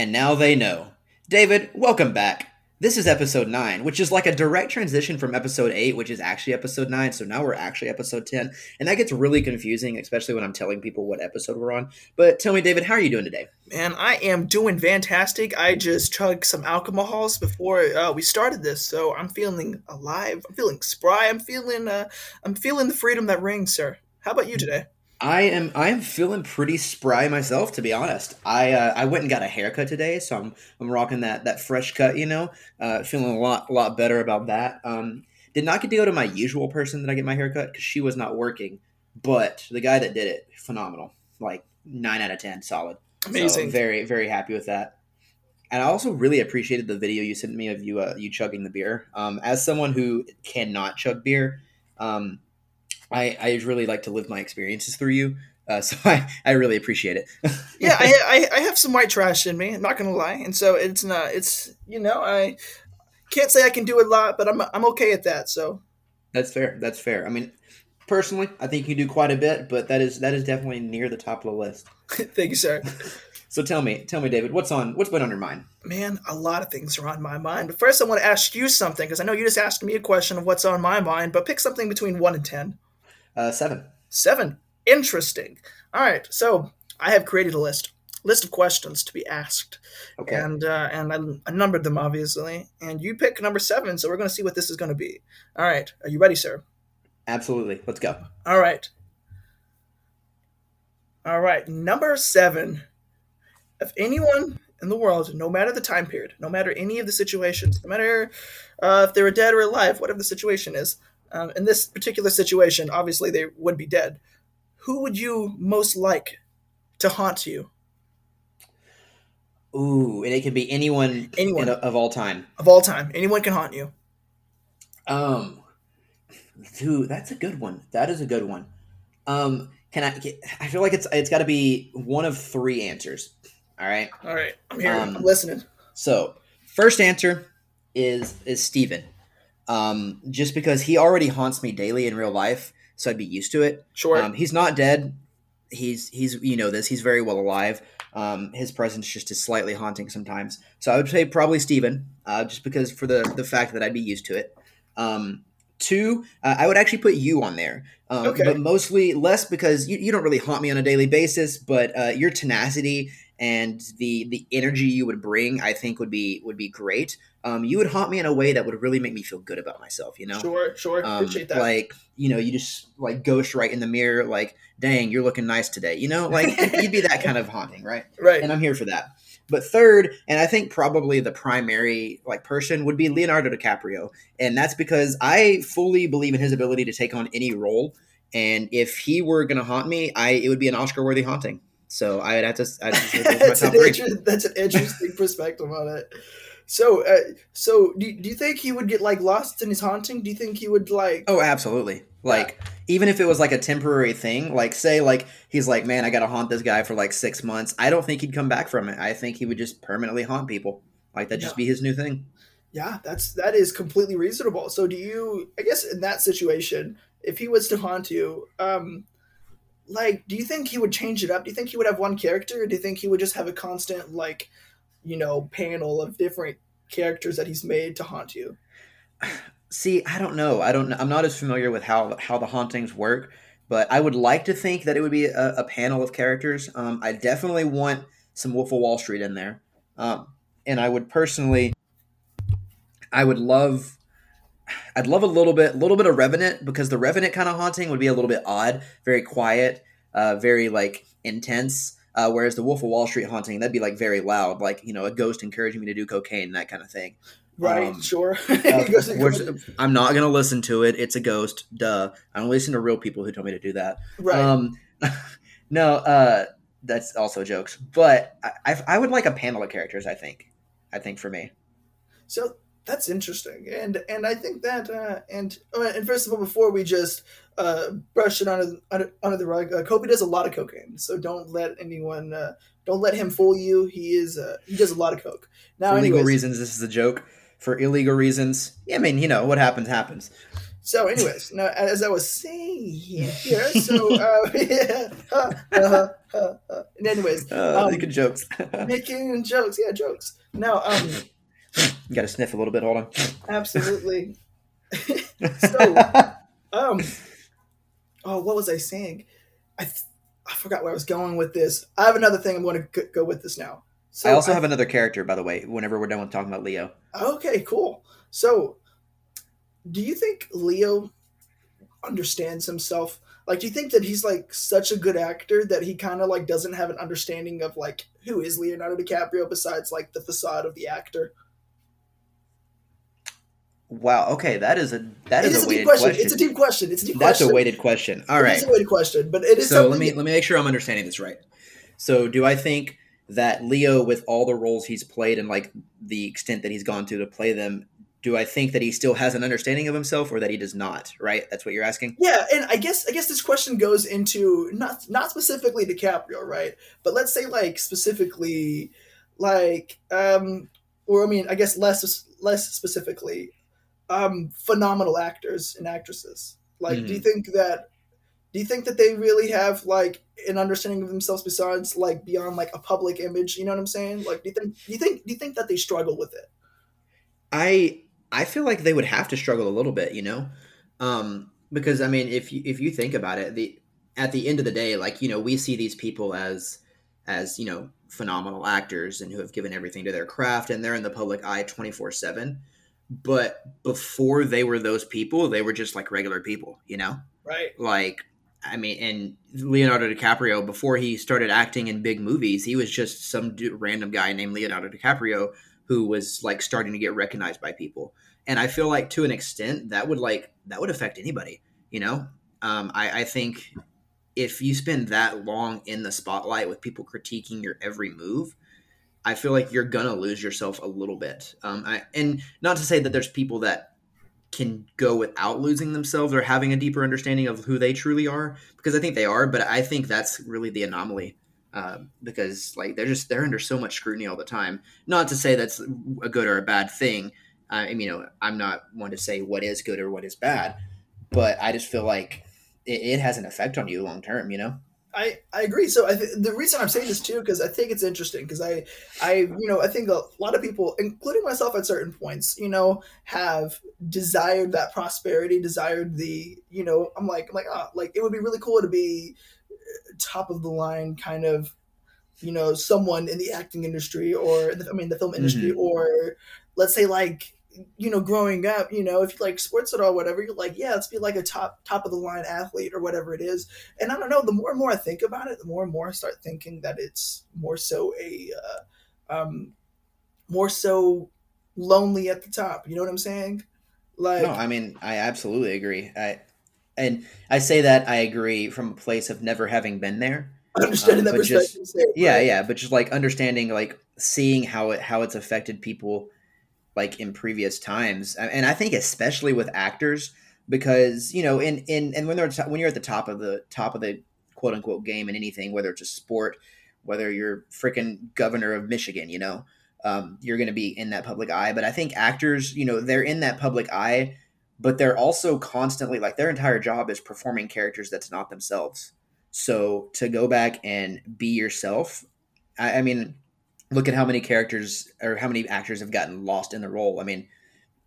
And now they know. David, welcome back. This is episode 9, which is like a direct transition from episode 8, which is actually episode 9. So now we're actually episode 10. And that gets really confusing, especially when I'm telling people what episode we're on. But tell me, David, how are you doing today? Man, I am doing fantastic. I just chugged some alcohols before uh, we started this, so I'm feeling alive. I'm feeling spry. I'm feeling uh, I'm feeling the freedom that rings, sir. How about you today? I am I am feeling pretty spry myself, to be honest. I uh, I went and got a haircut today, so I'm I'm rocking that that fresh cut. You know, uh, feeling a lot a lot better about that. Um, did not get to go to my usual person that I get my haircut because she was not working, but the guy that did it, phenomenal, like nine out of ten, solid. Amazing. So very very happy with that. And I also really appreciated the video you sent me of you uh, you chugging the beer. Um, as someone who cannot chug beer, um, I, I really like to live my experiences through you. Uh, so I, I really appreciate it. yeah, I, I, I have some white trash in me. I'm not gonna lie, and so it's not. It's you know I can't say I can do a lot, but I'm I'm okay at that. So that's fair. That's fair. I mean, personally, I think you do quite a bit, but that is that is definitely near the top of the list. Thank you, sir. so tell me, tell me, David, what's on what's been on your mind? Man, a lot of things are on my mind. But first, I want to ask you something because I know you just asked me a question of what's on my mind. But pick something between one and ten. Uh, seven. Seven. Interesting. All right. So I have created a list, list of questions to be asked. Okay. And uh, and I, I numbered them obviously. And you pick number seven. So we're going to see what this is going to be. All right. Are you ready, sir? Absolutely. Let's go. All right. All right. Number seven. If anyone in the world, no matter the time period, no matter any of the situations, no matter uh, if they were dead or alive, whatever the situation is, um, in this particular situation, obviously they would be dead. Who would you most like to haunt you? Ooh, and it can be anyone, anyone of all time. Of all time, anyone can haunt you. Um, dude, that's a good one. That is a good one. Um, can I? I feel like it's it's got to be one of three answers. All right. All right. I'm here. Um, I'm listening. So, first answer is is Steven um, just because he already haunts me daily in real life, so I'd be used to it. Sure. Um, he's not dead. He's he's you know this. He's very well alive. Um, his presence just is slightly haunting sometimes. So I would say probably Steven, uh, just because for the the fact that I'd be used to it. Um, two, uh, I would actually put you on there, um, okay. but mostly less because you, you don't really haunt me on a daily basis. But uh, your tenacity and the the energy you would bring, I think would be would be great. Um, you would haunt me in a way that would really make me feel good about myself. You know, sure, sure, um, appreciate that. Like you know, you just like ghost right in the mirror, like, dang, you're looking nice today. You know, like you'd be that kind of haunting, right? Right. And I'm here for that. But third, and I think probably the primary like person would be Leonardo DiCaprio, and that's because I fully believe in his ability to take on any role. And if he were going to haunt me, I it would be an Oscar worthy haunting. So I'd have to. I'd have to that's, an inter- that's an interesting perspective on it. So, uh, so do, do you think he would get like lost in his haunting? Do you think he would like? Oh, absolutely. Like yeah. even if it was like a temporary thing, like say like he's like, man, I got to haunt this guy for like six months. I don't think he'd come back from it. I think he would just permanently haunt people. Like that, yeah. just be his new thing. Yeah, that's that is completely reasonable. So, do you? I guess in that situation, if he was to haunt you, um, like, do you think he would change it up? Do you think he would have one character, or do you think he would just have a constant like, you know, panel of different characters that he's made to haunt you? See, I don't know. I don't. I'm not as familiar with how how the hauntings work, but I would like to think that it would be a, a panel of characters. Um, I definitely want some Wolf of Wall Street in there, um, and I would personally, I would love I'd love a little bit, a little bit of Revenant because the Revenant kind of haunting would be a little bit odd, very quiet, uh, very like intense. Uh, whereas the Wolf of Wall Street haunting, that'd be like very loud, like you know a ghost encouraging me to do cocaine, that kind of thing. Right, um, sure. uh, I'm not gonna listen to it. It's a ghost. Duh. I don't listen to real people who tell me to do that. Right. Um, no, uh, that's also jokes. But I, I, I would like a panel of characters. I think. I think for me. So that's interesting, and and I think that uh, and uh, and first of all, before we just uh, brush it under under, under the rug, uh, Kobe does a lot of cocaine, so don't let anyone uh, don't let him fool you. He is uh, he does a lot of coke. Now, for legal anyways, reasons, this is a joke. For illegal reasons, yeah, I mean, you know what happens happens. So, anyways, now as I was saying here, so uh, yeah, uh, uh, uh, uh, anyways, Uh, um, making jokes. making jokes, yeah, jokes. Now, um, you got to sniff a little bit. Hold on. absolutely. so, um, oh, what was I saying? I th- I forgot where I was going with this. I have another thing I'm going to go with this now. So I also have another character, by the way. Whenever we're done with talking about Leo, Okay, cool. So, do you think Leo understands himself? Like, do you think that he's like such a good actor that he kind of like doesn't have an understanding of like who is Leonardo DiCaprio besides like the facade of the actor? Wow. Okay, that is a that is is a weighted deep question. question. It's a deep question. It's a deep That's question. a weighted question. All right. It right. is a weighted question, but it is So let me that- let me make sure I'm understanding this right. So do I think that Leo, with all the roles he's played and like the extent that he's gone to to play them, do I think that he still has an understanding of himself, or that he does not? Right? That's what you're asking. Yeah, and I guess I guess this question goes into not not specifically DiCaprio, right? But let's say like specifically, like um, or I mean, I guess less less specifically, um, phenomenal actors and actresses. Like, do you think that? Do you think that they really have like an understanding of themselves besides like beyond like a public image? You know what I'm saying? Like, do you think? Do you think? Do you think that they struggle with it? I I feel like they would have to struggle a little bit, you know, um, because I mean, if you if you think about it, the at the end of the day, like you know, we see these people as as you know phenomenal actors and who have given everything to their craft, and they're in the public eye twenty four seven. But before they were those people, they were just like regular people, you know, Right. like. I mean, and Leonardo DiCaprio, before he started acting in big movies, he was just some dude, random guy named Leonardo DiCaprio who was like starting to get recognized by people and i feel like to an extent that would like that would affect anybody you know um, I, I think if you spend that long in the spotlight with people critiquing your every move i feel like you're gonna lose yourself a little bit um, I, and not to say that there's people that can go without losing themselves or having a deeper understanding of who they truly are because i think they are but i think that's really the anomaly uh, because like they're just they're under so much scrutiny all the time not to say that's a good or a bad thing I mean, you know, I'm not one to say what is good or what is bad, but I just feel like it, it has an effect on you long term. You know. I, I agree. So I th- the reason I'm saying this too because I think it's interesting because I I you know I think a lot of people, including myself at certain points, you know, have desired that prosperity, desired the you know I'm like I'm like ah like it would be really cool to be top of the line kind of you know someone in the acting industry or the, I mean the film industry or let's say like you know growing up you know if you like sports at all whatever you're like yeah let's be like a top top of the line athlete or whatever it is and I don't know. The more and more I think about it, the more and more I start thinking that it's more so a, uh, um, more so lonely at the top. You know what I'm saying? Like, No, I mean, I absolutely agree. I and I say that I agree from a place of never having been there. understanding um, that just- perspective. Yeah, yeah, but just like understanding, like seeing how it how it's affected people, like in previous times, and I think especially with actors, because you know, in in and when they're when you're at the top of the top of the quote unquote game in anything, whether it's a sport, whether you're freaking governor of Michigan, you know, um, you're going to be in that public eye. But I think actors, you know, they're in that public eye, but they're also constantly like their entire job is performing characters that's not themselves. So to go back and be yourself, I, I mean, look at how many characters or how many actors have gotten lost in the role. I mean,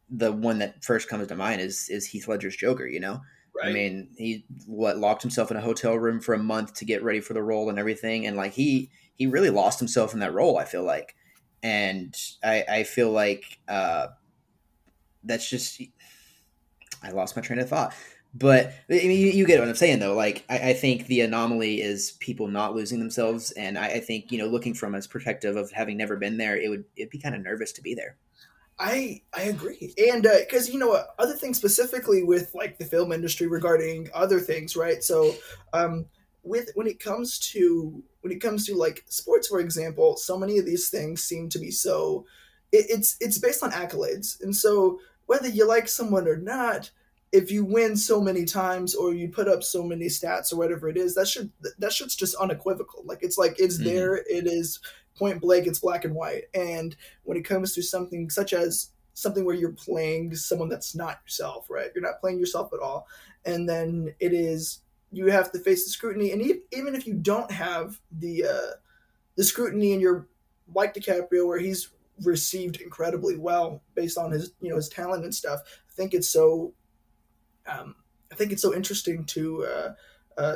the one that first comes to mind is is Heath Ledger's Joker. You know, Right. I mean, he what locked himself in a hotel room for a month to get ready for the role and everything, and like he he really lost himself in that role. I feel like, and I I feel like uh, that's just I lost my train of thought. But I mean, you, you get what I'm saying, though. Like, I, I think the anomaly is people not losing themselves, and I, I think you know, looking from a perspective of having never been there, it would it'd be kind of nervous to be there. I I agree, and because you know other things specifically with like the film industry regarding other things, right? So, um, with when it comes to when it comes to like sports, for example, so many of these things seem to be so it, it's it's based on accolades, and so whether you like someone or not, if you win so many times or you put up so many stats or whatever it is, that should that shit's just unequivocal. Like it's like it's Mhm. there, it is point blank, it's black and white, and when it comes to something such as something where you're playing someone that's not yourself, right? You're not playing yourself at all, and then it is you have to face the scrutiny, and even if you don't have the uh, the scrutiny, and you're like DiCaprio, where he's received incredibly well based on his you know his talent and stuff. I think it's so. Um, I think it's so interesting to. Uh, uh,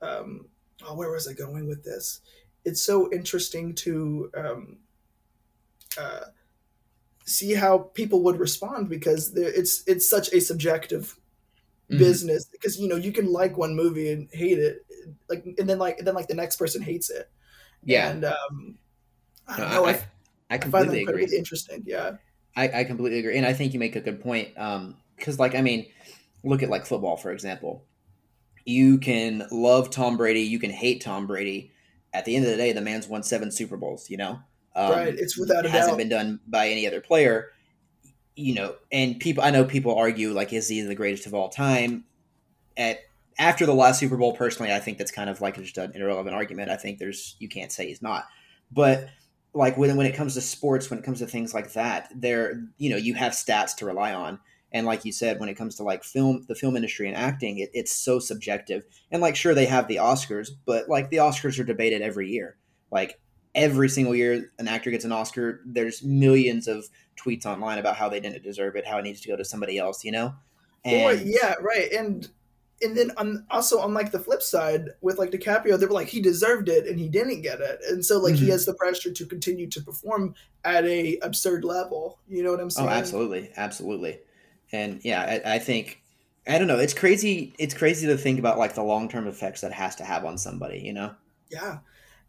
um, oh, where was I going with this? It's so interesting to um, uh, see how people would respond because it's it's such a subjective mm-hmm. business because you know you can like one movie and hate it like and then like and then like the next person hates it yeah and um i don't know I, I, I completely I agree interesting yeah I, I completely agree and i think you make a good point um because like i mean look at like football for example you can love tom brady you can hate tom brady at the end of the day the man's won seven super bowls you know um, right, it's without a hasn't doubt. been done by any other player. You know, and people I know people argue like is he the greatest of all time? At after the last Super Bowl, personally, I think that's kind of like just an irrelevant argument. I think there's you can't say he's not, but like when when it comes to sports, when it comes to things like that, there you know you have stats to rely on, and like you said, when it comes to like film, the film industry and acting, it, it's so subjective. And like, sure, they have the Oscars, but like the Oscars are debated every year. Like every single year an actor gets an Oscar, there's millions of tweets online about how they didn't deserve it, how it needs to go to somebody else, you know? And yeah, right. And and then on, also on like the flip side with like DiCaprio, they were like he deserved it and he didn't get it, and so like mm-hmm. he has the pressure to continue to perform at a absurd level. You know what I'm oh, saying? Oh, absolutely, absolutely. And yeah, I, I think I don't know. It's crazy. It's crazy to think about like the long term effects that has to have on somebody. You know? Yeah,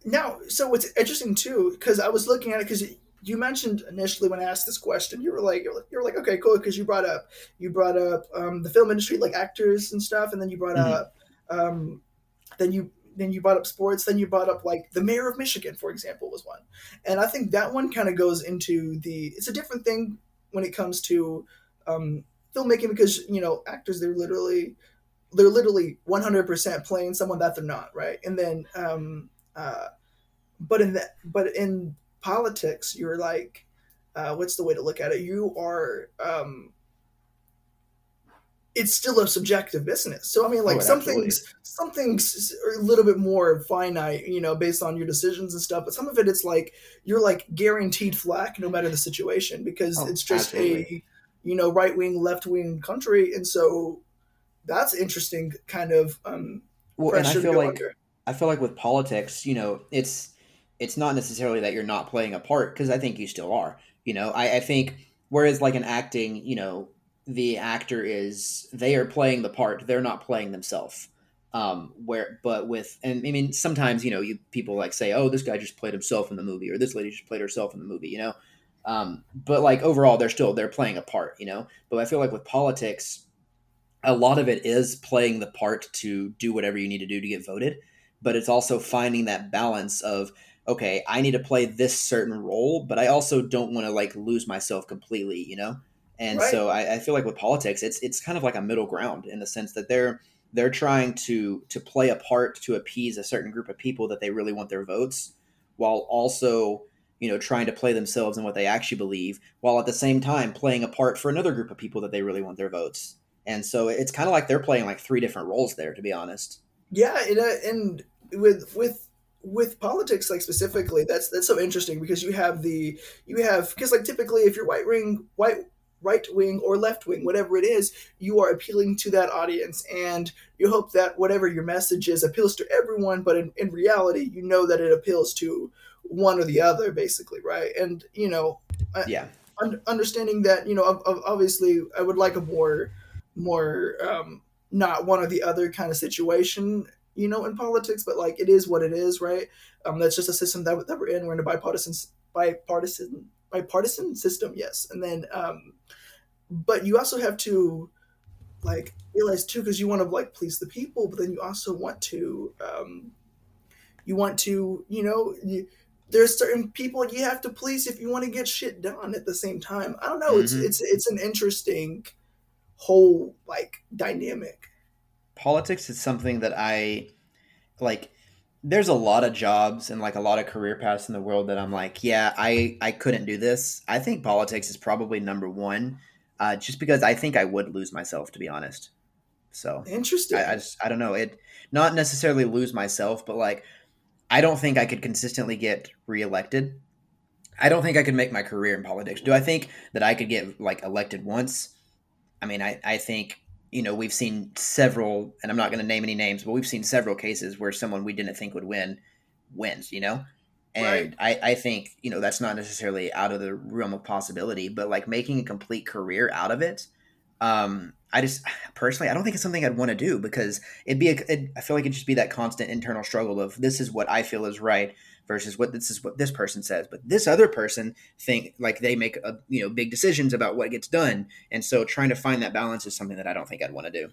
now, so what's interesting too, because I was looking at it because you mentioned initially when I asked this question, you were like, you were like, okay, cool, because you brought up you brought up um, the film industry, like actors and stuff, and then you brought mm-hmm. up um, then you then you brought up sports, then you brought up like the mayor of Michigan, for example, was one, and I think that one kind of goes into the it's a different thing when it comes to um, filmmaking because you know actors they're literally they're literally 100% playing someone that they're not right and then um, uh, but in that, but in politics, you're like, uh, what's the way to look at it? You are. Um, it's still a subjective business. So I mean, like oh, some absolutely. things, some things are a little bit more finite, you know, based on your decisions and stuff. But some of it, it's like you're like guaranteed flack no matter the situation because oh, it's just absolutely. a, you know, right wing, left wing country, and so that's interesting kind of um, well, and I feel like under. I feel like with politics, you know, it's it's not necessarily that you're not playing a part because I think you still are. You know, I, I think whereas like an acting, you know, the actor is they are playing the part, they're not playing themselves. Um, where but with and I mean sometimes you know you people like say oh this guy just played himself in the movie or this lady just played herself in the movie you know um, but like overall they're still they're playing a part you know? But I feel like with politics a lot of it is playing the part to do whatever you need to do to get voted. But it's also finding that balance of okay i need to play this certain role but i also don't want to like lose myself completely you know? And right. so I, I, feel like with politics it's it's kind of like a middle ground in the sense that they're they're trying to to play a part to appease a certain group of people that they really want their votes while also you know trying to play themselves and what they actually believe while at the same time playing a part for another group of people that they really want their votes. And so it's kind of like they're playing like three different roles there to be honest. Yeah, and, uh, and with with with politics like specifically that's that's so interesting because you have the you have because like typically if you're white wing white right wing or left wing whatever it is you are appealing to that audience. And you hope that whatever your message is appeals to everyone but in, in reality you know that it appeals to one or the other basically right and you know yeah un- understanding that you know obviously i would like a more more um not one or the other kind of situation, you know, in politics, but like it is what it is, right? Um, that's just a system that, that we're in. We're in a bipartisan, bipartisan, bipartisan system, yes. And then, um, but you also have to like realize too, because you want to like please the people, but then you also want to, um, you want to, you know, you, there's certain people you have to please if you want to get shit done at the same time. I don't know. Mm-hmm. It's it's it's an interesting whole like dynamic. Politics is something that I like there's a lot of jobs and like a lot of career paths in the world that I'm like, yeah, I I couldn't do this. I think politics is probably number one, uh, just because I think I would lose myself to be honest. So interesting. I, I just I don't know it. Not necessarily lose myself, but like I don't think I could consistently get reelected. I don't think I could make my career in politics. Do I think that I could get like elected once? I mean, I I think you know, we've seen several, and I'm not going to name any names, but we've seen several cases where someone we didn't think would win wins, you know? And right. I, I think, you know, that's not necessarily out of the realm of possibility, but like making a complete career out of it, um, I just personally, I don't think it's something I'd want to do because it'd be, a, it, I feel like it'd just be that constant internal struggle of this is what I feel is right versus what this is what this person says. But this other person think like they make a, you know big decisions about what gets done. And so trying to find that balance is something that i don't think i'd want to do.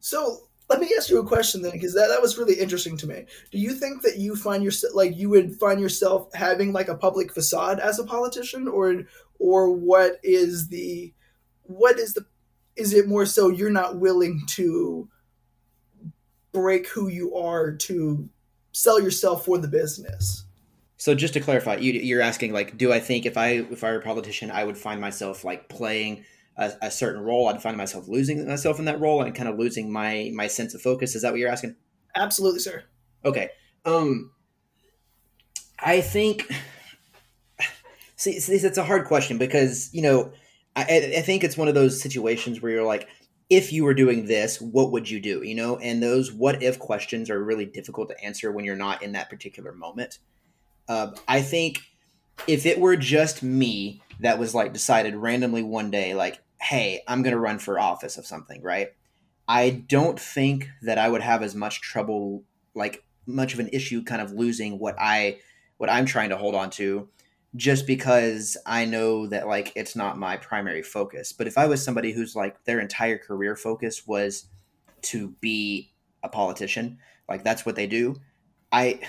So let me ask you a question then because that, that was really interesting to me. Do you think that you find yourself like you would find yourself having like a public facade as a politician? Or or what is the what is the is it more so you're not willing to break who you are to sell yourself for the business so just to clarify, you, are asking like, do I think if I if I were a politician, I would find myself like playing a, a, certain role? I'd find myself losing myself in that role and kind of losing my my sense of focus. Is that what you're asking? Absolutely, sir. Okay. Um, I think. See, see, it's a hard question because you know, I, I think it's one of those situations where you're like, if you were doing this, what would you do? You know, and those what if questions are really difficult to answer when you're not in that particular moment. Uh, I think if it were just me that was like decided randomly one day, like, hey, I'm going to run for office of something, right? I don't think that I would have as much trouble, like much of an issue, kind of losing what I what I'm trying to hold on to, just because I know that like it's not my primary focus. But if I was somebody who's like their entire career focus was to be a politician, like that's what they do, I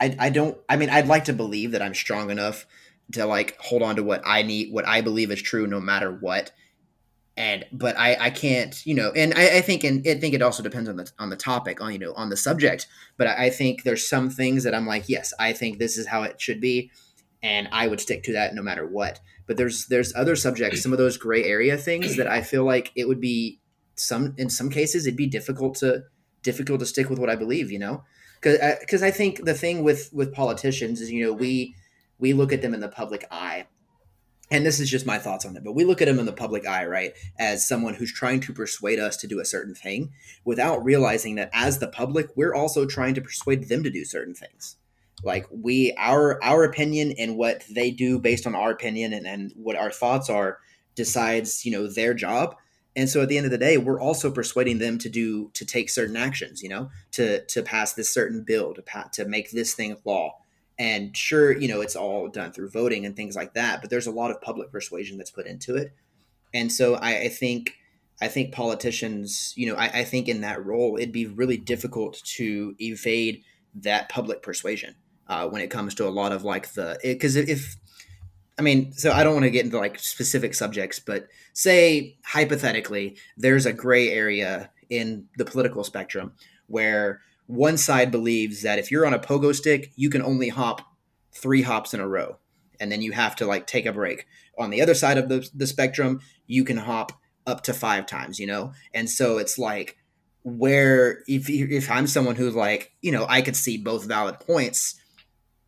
I, I don't I mean I'd like to believe that I'm strong enough to like hold on to what I need what I believe is true no matter what. And but I I can't you know and I, I think and I think it also depends on the on the topic on you know on the subject. But I, I think there's some things that I'm like yes I think this is how it should be and I would stick to that no matter what. But there's there's other subjects some of those gray area things that I feel like it would be some in some cases it'd be difficult to difficult to stick with what I believe you know? Because I, uh, I think the thing with with politicians is you know we we look at them in the public eye. And this is just my thoughts on it, but we look at them in the public eye, right, as someone who's trying to persuade us to do a certain thing without realizing that as the public, we're also trying to persuade them to do certain things. Like we, our our opinion and what they do based on our opinion and, and what our thoughts are decides, you know, their job. And so at the end of the day we're also persuading them to do to take certain actions you know to to pass this certain bill to pa- to make this thing law. And sure you know it's all done through voting and things like that but there's a lot of public persuasion that's put into it. And so i, I think i think politicians you know I, I think in that role it'd be really difficult to evade that public persuasion uh, when it comes to a lot of like the because if I mean, so I don't want to get into like specific subjects, but say hypothetically, there's a gray area in the political spectrum where one side believes that if you're on a pogo stick, you can only hop three hops in a row, and then you have to like take a break. On the other side of the, the spectrum, you can hop up to five times, you know? And so it's like, where if if I'm someone who's like, you know, I could see both valid points,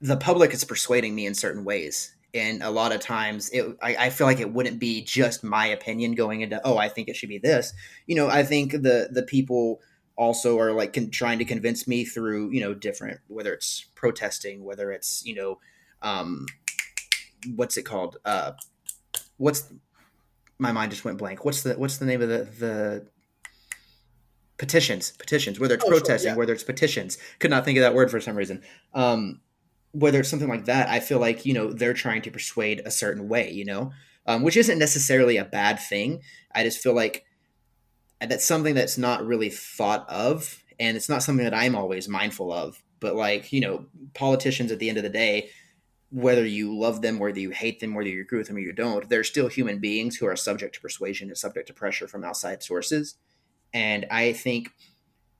the public is persuading me in certain ways. And a lot of times it I, I, feel like it wouldn't be just my opinion going into oh i think it should be this. You know i think the the people also are like con- trying to convince me through you know different whether it's protesting whether it's you know um what's it called? Uh what's my mind just went blank. What's the what's the name of the the petitions petitions whether it's oh, protesting sure, yeah. whether it's petitions. Could not think of that word for some reason. Um whether it's something like that, I feel like you know they're trying to persuade a certain way, you know, um, which isn't necessarily a bad thing. I just feel like that's something that's not really thought of, and it's not something that I'm always mindful of. But like you know, politicians at the end of the day, whether you love them, whether you hate them, whether you agree with them or you don't, they're still human beings who are subject to persuasion and subject to pressure from outside sources. And I think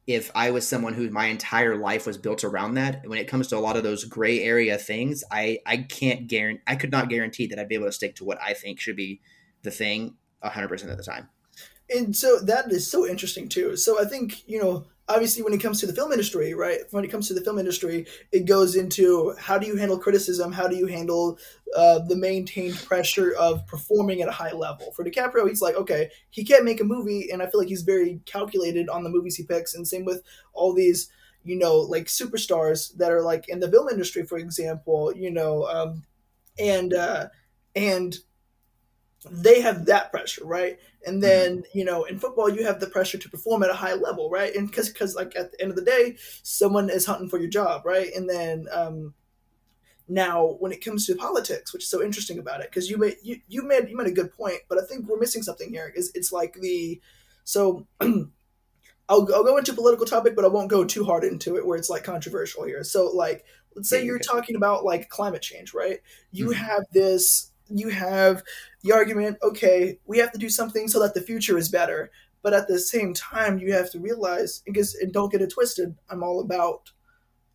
if I was someone who my entire life was built around that, when it comes to a lot of those gray area things, I I can't guarantee I could not guarantee that I'd be able to stick to what I think should be the thing 100% of the time. And so that is so interesting too. So I think, you know, obviously when it comes to the film industry right when it comes to the film industry it goes into how do you handle criticism? How do you handle uh, the maintained pressure of performing at a high level? For DiCaprio he's like okay he can't make a movie and I feel like he's very calculated on the movies he picks and same with all these you know like superstars that are like in the film industry for example you know um, and uh, and they have that pressure, right? And then, you know, in football, you have the pressure to perform at a high level, right? And because, because like at the end of the day, someone is hunting for your job, right? And then, um, now when it comes to politics, which is so interesting about it, because you made you, you made you made a good point, but I think we're missing something here. Is it's like the so I'll, I'll go into political topic, but I won't go too hard into it where it's like controversial here. So like let's say you're talking about like climate change, right? You mm-hmm. have this you have the argument okay we have to do something so that the future is better. But at the same time you have to realize because and don't get it twisted i'm all about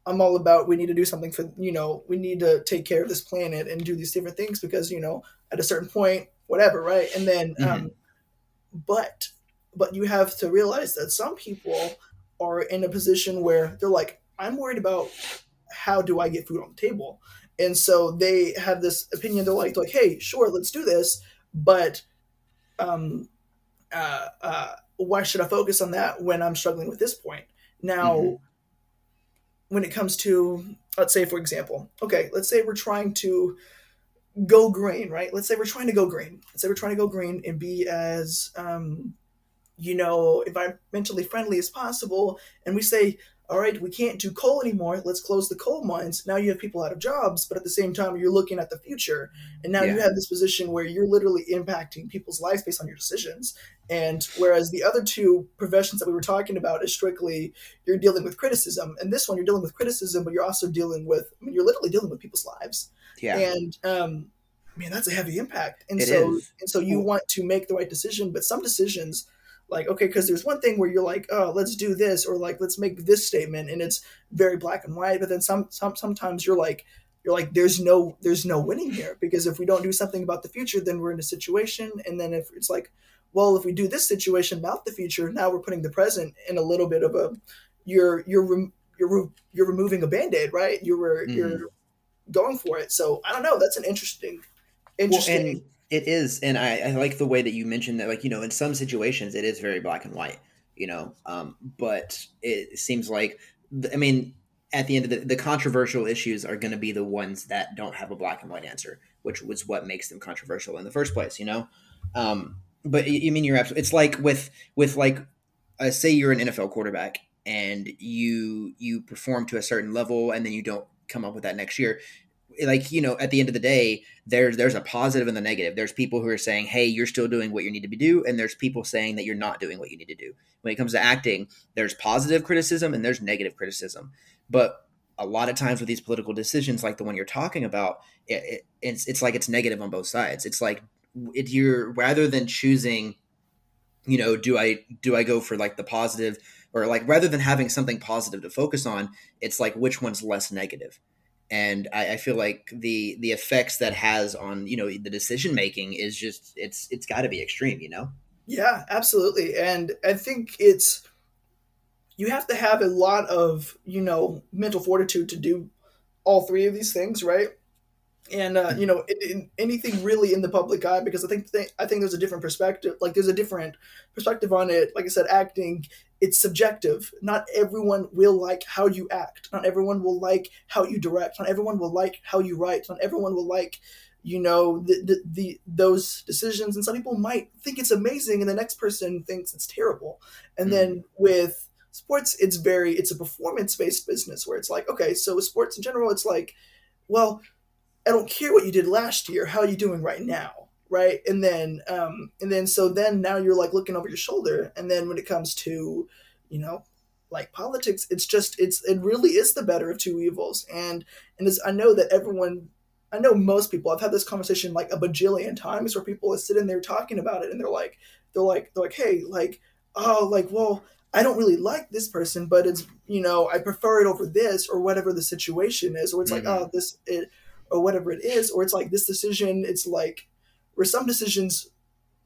i'm all about we need to do something for you know we need to take care of this planet and do these different things because you know at a certain point whatever right? And then mm-hmm. um but but you have to realize that some people are in a position where they're like i'm worried about how do i get food on the table and so they have this opinion. They're like, like, hey, sure, let's do this, but um, uh, uh, why should I focus on that when I'm struggling with this point? Now, mm-hmm. when it comes to, let's say, for example, okay, let's say we're trying to go green, right? Let's say we're trying to go green. Let's say we're trying to go green and be as, um, you know, environmentally friendly as possible. And we say, all right, we can't do coal anymore. Let's close the coal mines. Now you have people out of jobs, but at the same time, you're looking at the future. And now yeah. you have this position where you're literally impacting people's lives based on your decisions. And whereas the other two professions that we were talking about is strictly you're dealing with criticism. And this one, you're dealing with criticism, but you're also dealing with, I mean, you're literally dealing with people's lives. Yeah. And, um, man, that's a heavy impact. And it so, is. and so you want to make the right decision, but some decisions, like okay because there's one thing where you're like oh let's do this or like let's make this statement and it's very black and white but then some, some sometimes you're like you're like there's no there's no winning here because if we don't do something about the future then we're in a situation and then if it's like well if we do this situation about the future now we're putting the present in a little bit of a you're you're you're you're removing a band-aid right you were mm. you're going for it so i don't know that's an interesting interesting well, it is, and I, I, like the way that you mentioned that. Like you know, in some situations, it is very black and white. You know, um, but it seems like I mean, at the end of the, the controversial issues are going to be the ones that don't have a black and white answer, which was what makes them controversial in the first place. You know, um, but you mean you're absolutely. It's like with with like, uh, say you're an NFL quarterback and you you perform to a certain level and then you don't come up with that next year like you know at the end of the day there's there's a positive and the negative. There's people who are saying hey you're still doing what you need to be do and there's people saying that you're not doing what you need to do. When it comes to acting there's positive criticism and there's negative criticism. But a lot of times with these political decisions like the one you're talking about it, it, it's, it's like it's negative on both sides. It's like if you're rather than choosing you know do i do i go for like the positive or like rather than having something positive to focus on it's like which one's less negative and I, I, feel like the the effects that has on you know the decision making is just it's it's got to be extreme you know? Yeah absolutely and i think it's you have to have a lot of you know mental fortitude to do all three of these things right and uh, you know in, in anything really in the public eye because i think th- i think there's a different perspective like there's a different perspective on it like i said acting it's subjective. Not everyone will like how you act. Not everyone will like how you direct. Not everyone will like how you write. Not everyone will like, you know, the, the, the those decisions. And some people might think it's amazing, and the next person thinks it's terrible. And mm. then with sports, it's very it's a performance based business where it's like, okay, so with sports in general, it's like, well, I don't care what you did last year. How are you doing right now? right and then um and then so then now you're like looking over your shoulder and then when it comes to you know like politics it's just it's it really is the better of two evils and and as i know that everyone i know most people i've had this conversation like a bajillion times where people are sitting there talking about it and they're like they're like they're like hey like oh like well I don't really like this person, but it's you know I prefer it over this or whatever the situation is, or it's Mhm. like oh this it or whatever it is, or it's like this decision. It's like where some decisions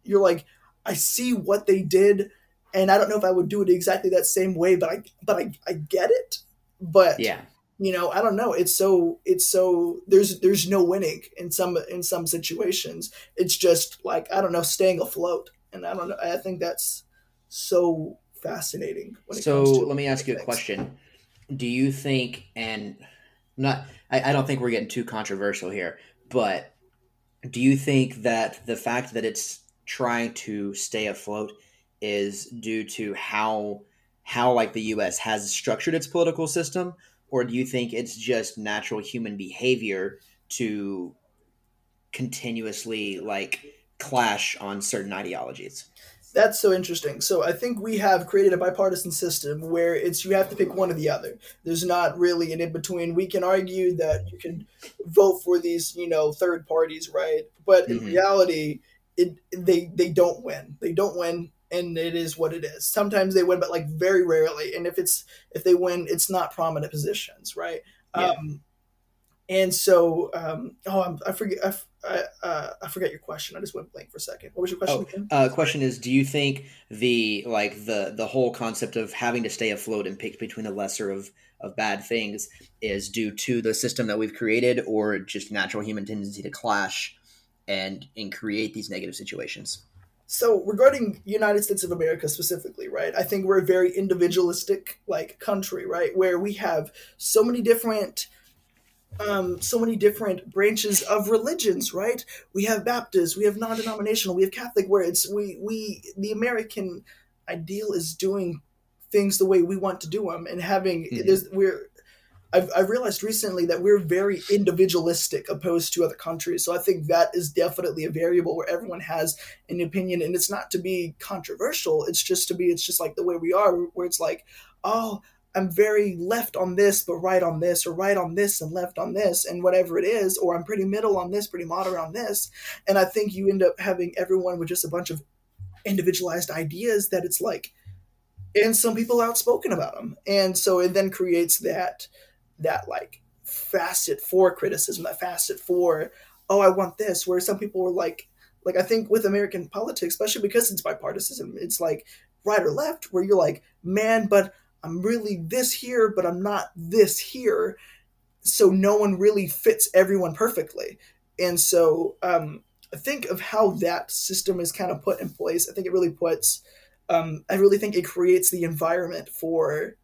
you're like I see what they did, and I don't know if I would do it exactly that same way, but I but I I get it, but Yeah. you know i don't know it's so it's so there's there's no winning in some in some situations it's just like i don't know staying afloat and i don't know i think that's so fascinating when it So comes to let me ask you a question. Do you think, and not, I, I don't think we're getting too controversial here, but do you think that the fact that it's trying to stay afloat is due to how how like the U.S. has structured its political system, or do you think it's just natural human behavior to continuously like clash on certain ideologies? That's so interesting. So I think we have created a bipartisan system where it's you have to pick one or the other. There's not really an in between. We can argue that you can vote for these, you know, third parties, right? But in Mhm. reality, it they they don't win. They don't win, and it is what it is. Sometimes they win, but like very rarely. And if it's if they win, it's not prominent positions, right? Yeah. Um, and so, um, oh, I'm, I forget. I, I, uh, I forget your question. I just went blank for a second. What was your question Oh, again? Uh, question is, do you think the like the the whole concept of having to stay afloat and pick between the lesser of of bad things is due to the system that we've created, or just natural human tendency to clash and and create these negative situations? so regarding united states of america specifically right i think we're a very individualistic like country right where we have so many different um, so many different branches of religions right we have baptist we have non-denominational we have catholic where it's we we the american ideal is doing things the way we want to do them and having Mhm. there's we're I've, I've realized recently that we're very individualistic opposed to other countries. So I think that is definitely a variable where everyone has an opinion and it's not to be controversial. It's just to be, it's just like the way we are, where it's like, oh, I'm very left on this, but right on this, or right on this and left on this, and whatever it is, or I'm pretty middle on this, pretty moderate on this. And I think you end up having everyone with just a bunch of individualized ideas that it's like, and some people outspoken about them. And so it then creates that that like facet for criticism, that facet for, oh, I want this, where some people were like, like I think with American politics, especially because it's bipartisan, it's like right or left, where you're like, man, but I'm really this here, but I'm not this here. So no one really fits everyone perfectly. And so um, I think of how that system is kind of put in place. I think it really puts, um, I really think it creates the environment for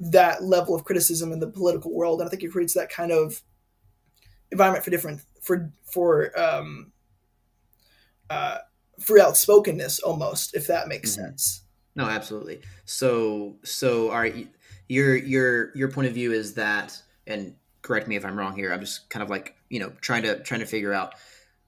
that level of criticism in the political world, and I think it creates that kind of environment for different for for um, uh, for outspokenness almost, if that makes Mhm. sense. No, absolutely. So, so all right, your your your point of view is that, and correct me if I'm wrong here. I'm just kind of like you know trying to trying to figure out.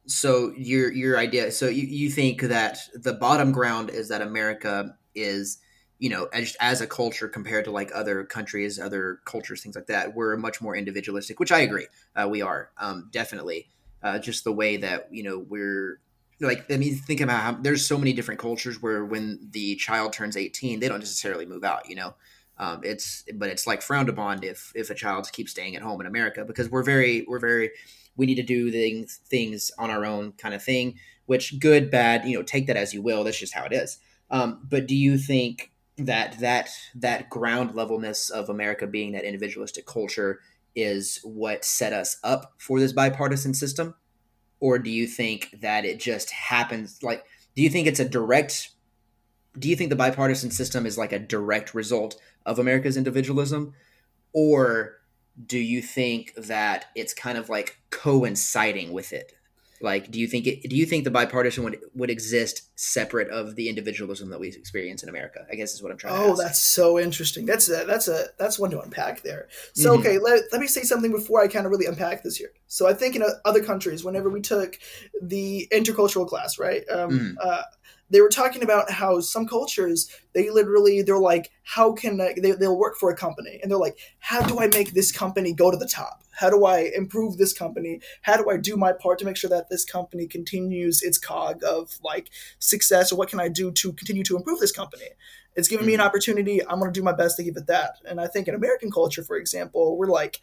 So your your idea. So you, you think that the bottom ground is that America is you know as, as a culture compared to like other countries, other cultures, things like that. We're much more individualistic, which I agree. Uh, we are um, definitely uh, just the way that you know we're like I mean, think about how there's so many different cultures where when the child turns 18, they don't necessarily move out. You know, um, it's but it's like frowned upon if if a child keeps staying at home in America because we're very we're very we need to do things things on our own kind of thing. Which good bad you know take that as you will. That's just how it is. Um, but do you think that that that ground levelness of America being that individualistic culture is what set us up for this bipartisan system? Or do you think that it just happens like do you think it's a direct do you think the bipartisan system is like a direct result of america's individualism? Or do you think that it's kind of like coinciding with it like do you think it do you think the bipartisan would would exist separate of the individualism that we experience in america i guess is what i'm trying to Oh, that's so interesting. That's a that's a that's one to unpack there. So Mhm. okay, let, let me say something before I kind of really unpack this here. So I think in uh, other countries, whenever we took the intercultural class, right? Um, Mhm. uh, they were talking about how some cultures they literally they're like how can I, they, they'll work for a company. And they're like how do i make this company go to the top? How do i improve this company? How do i do my part to make sure that this company continues its cog of like success? Or what can i do to continue to improve this company? It's given mm-hmm. me an mm-hmm. opportunity. I'm going to do my best to give it that. And i think in american culture for example we're like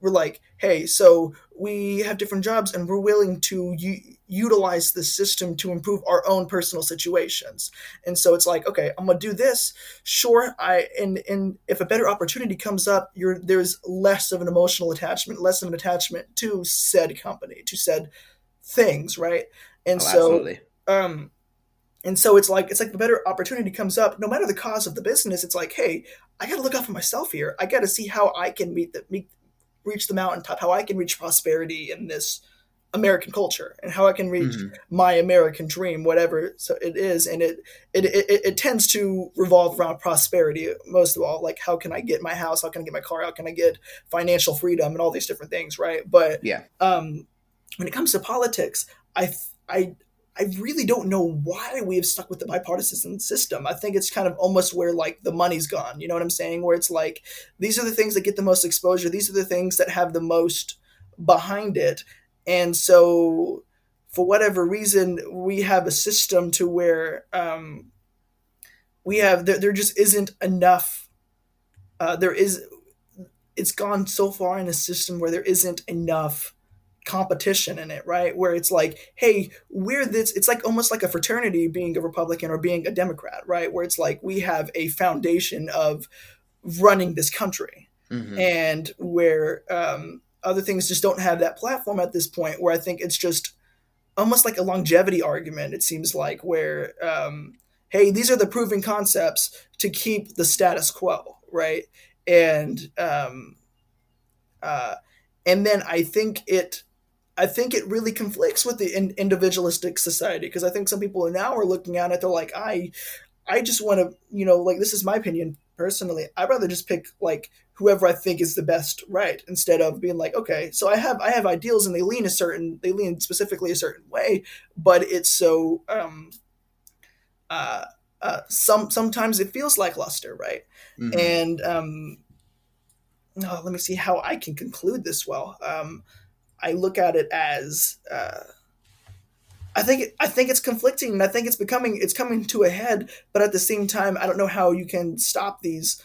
we're like, hey, so we have different jobs and we're willing to u- utilize the system to improve our own personal situations. And so it's like, okay, I'm gonna do this. Sure, I and and if a better opportunity comes up, you're there's less of an emotional attachment, less of an attachment to said company, to said things, right? And oh, so absolutely. um and so it's like it's like the better opportunity comes up, no matter the cause of the business, it's like, hey, I gotta look out for myself here. I gotta see how I can meet the meet reach the mountaintop, how I can reach prosperity in this American culture, and how I can reach mm-hmm. my American dream, whatever so it is. And it, it it, it tends to revolve around prosperity most of all. Like how can I get my house? How can I get my car? How can I get financial freedom and all these different things, right? But yeah, um, when it comes to politics, I I I really don't know why we have stuck with the bipartisan system. I think it's kind of almost where like the money's gone. You know what I'm saying? Where it's like these are the things that get the most exposure. These are the things that have the most behind it. And so, for whatever reason, we have a system to where um, we have there, there just isn't enough. Uh, there is, it's gone so far in a system where there isn't enough competition in it, right? Where it's like, hey, we're this, it's like almost like a fraternity being a Republican or being a Democrat, right? Where it's like we have a foundation of running this country. Mm-hmm. And where um, other things just don't have that platform at this point, where I think it's just almost like a longevity argument, it seems like, where, um, hey, these are the proven concepts to keep the status quo, right? And, um, uh, and then I think it I think it really conflicts with the in- individualistic society because I think some people now are looking at it. They're like, I, I just want to, you know, like this is my opinion personally. I'd rather just pick like whoever I think is the best, right? Instead of being like, okay, so I have I have ideals and they lean a certain, they lean specifically a certain way, but it's so, um, uh, uh, some sometimes it feels like luster, right? Mm-hmm. And um, oh, let me see how I can conclude this well. Um, I look at it as uh, I think I think it's conflicting, and I think it's becoming it's coming to a head. But at the same time, I don't know how you can stop these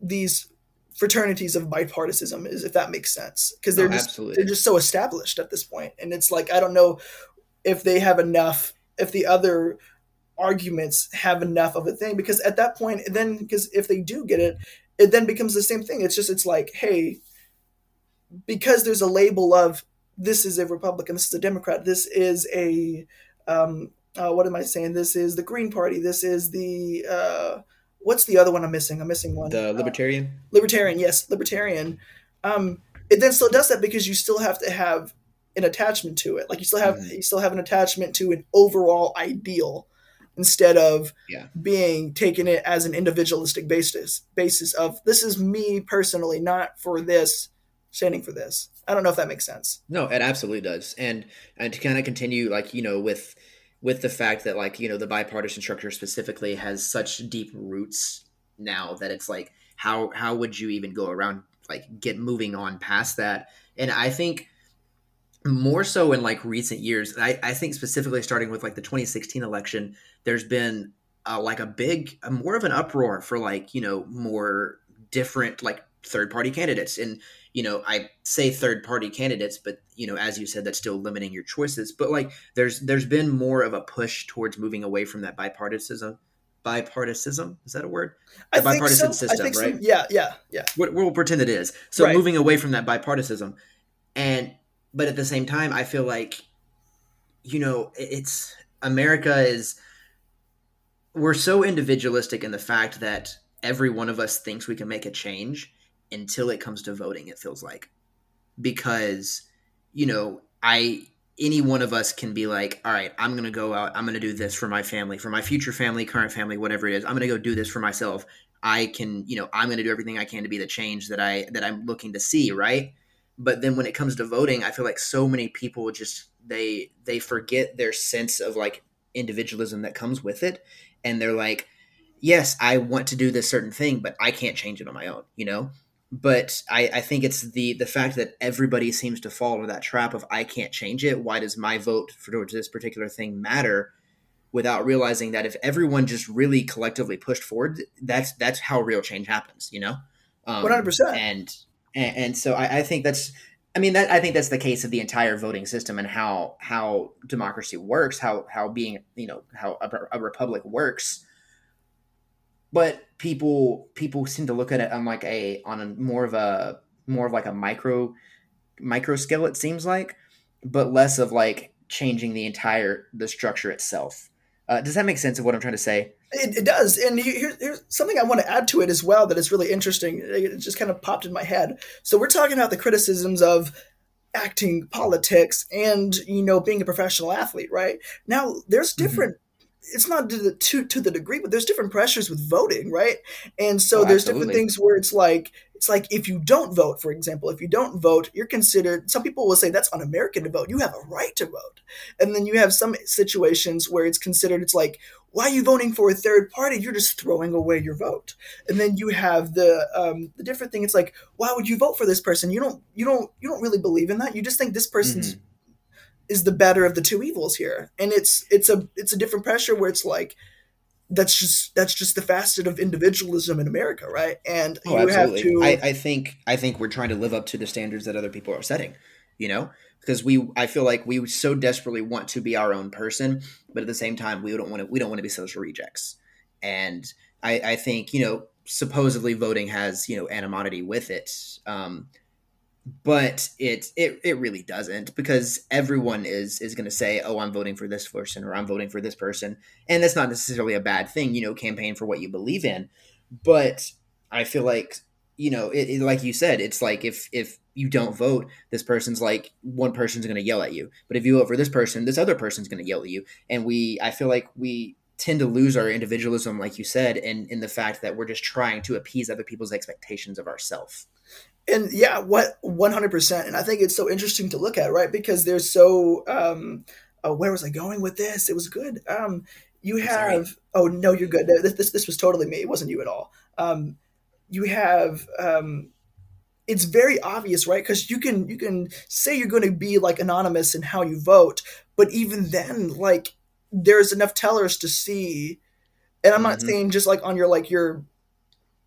these fraternities of bipartisanism, is if that makes sense, because they're oh, just absolutely. they're just so established at this point, and it's like I don't know if they have enough, if the other arguments have enough of a thing, because at that point, then because if they do get it, it then becomes the same thing. It's just it's like, hey, because there's a label of this is a Republican, this is a Democrat, this is a um, uh, what am I saying? This is the Green Party. This is the uh, what's the other one I'm missing? I'm missing one. The Libertarian. Uh, libertarian, yes, Libertarian. Um, it then still does that because you still have to have an attachment to it. Like you still have mm-hmm. you still have an attachment to an overall ideal instead of yeah. being taken it as an individualistic basis basis of this is me personally, not for this standing for this. I don't know if that makes sense. No, it absolutely does. And and to kind of continue like, you know, with with the fact that like, you know, the bipartisan structure specifically has such deep roots now that it's like how how would you even go around like get moving on past that? And I think more so in like recent years, I, I think specifically starting with like the 2016 election, there's been uh, like a big, more of an uproar for like, you know, more different like third party candidates. And you know, I say third party candidates, but you know, as you said, that's still limiting your choices. But like, there's there's been more of a push towards moving away from that bipartisan bipartisan is that a word the bipartisan so. system right so. yeah yeah yeah we'll, we'll, pretend it is so right. moving away from that bipartisan and but at the same time i feel like you know it's america is we're so individualistic in the fact that every one of us thinks we can make a change until it comes to voting it feels like. Because you know i any one of us can be like all right i'm going to go out i'm going to do this for my family for my future family current family whatever it is. I'm going to go do this for myself. I can you know i'm going to do everything i can to be the change that i that i'm looking to see right? But then when it comes to voting i feel like so many people just they they forget their sense of like individualism that comes with it. And they're like yes i want to do this certain thing but i can't change it on my own you know but I, I think it's the the fact that everybody seems to fall into that trap of i can't change it. Why does my vote for this particular thing matter? without realizing that if everyone just really collectively pushed forward that's that's how real change happens you know? Um, 100% and, and and so I, I think that's I mean that I think that's the case of the entire voting system and how how democracy works, how how being you know how a, a, republic works. But people people seem to look at it on like a on a more of a more of like a micro micro scale it seems like, but less of like changing the entire the structure itself. Uh, does that make sense of what I'm trying to say? It, it does, and here, here's something I want to add to it as well that is really interesting. It just kind of popped in my head. So we're talking about the criticisms of acting, politics, and you know being a professional athlete, right? Now there's mm-hmm. different. Mm-hmm it's not to the to, to the degree, but there's different pressures with voting, right? And so oh, there's absolutely. different things where it's like it's like if you don't vote, for example, if you don't vote, you're considered. Some people will say that's un-American to vote. You have a right to vote, and then you have some situations where it's considered. It's like why are you voting for a third party? You're just throwing away your vote. And then you have the um, the different thing. It's like why would you vote for this person? You don't you don't you don't really believe in that. You just think this person's mm-hmm is the better of the two evils here and it's it's a it's a different pressure where it's like that's just that's just the facet of individualism in America, right? And oh, you absolutely. have to. I, I think I think we're trying to live up to the standards that other people are setting. You know, because we I feel like we so desperately want to be our own person, but at the same time we don't want to we don't want to be social rejects. And I, I think you know supposedly voting has you know animosity with it. Um, but it it it really doesn't because everyone is is going to say oh i'm voting for this person or i'm voting for this person and that's not necessarily a bad thing you know campaign for what you believe in but i feel like you know it, it, like you said it's like if if you don't vote this person's like one person's going to yell at you but if you vote for this person this other person's going to yell at you and we i feel like we tend to lose our individualism like you said and in the fact that we're just trying to appease other people's expectations of ourselves and yeah, what one hundred percent. And I think it's so interesting to look at, right? Because there's so um, uh, where was I going with this? It was good. Um, you have oh no, you're good. This, this this was totally me. It wasn't you at all. Um, you have um, it's very obvious, right? Because you can you can say you're going to be like anonymous in how you vote, but even then, like there's enough tellers to see. And I'm mm-hmm. not saying just like on your like your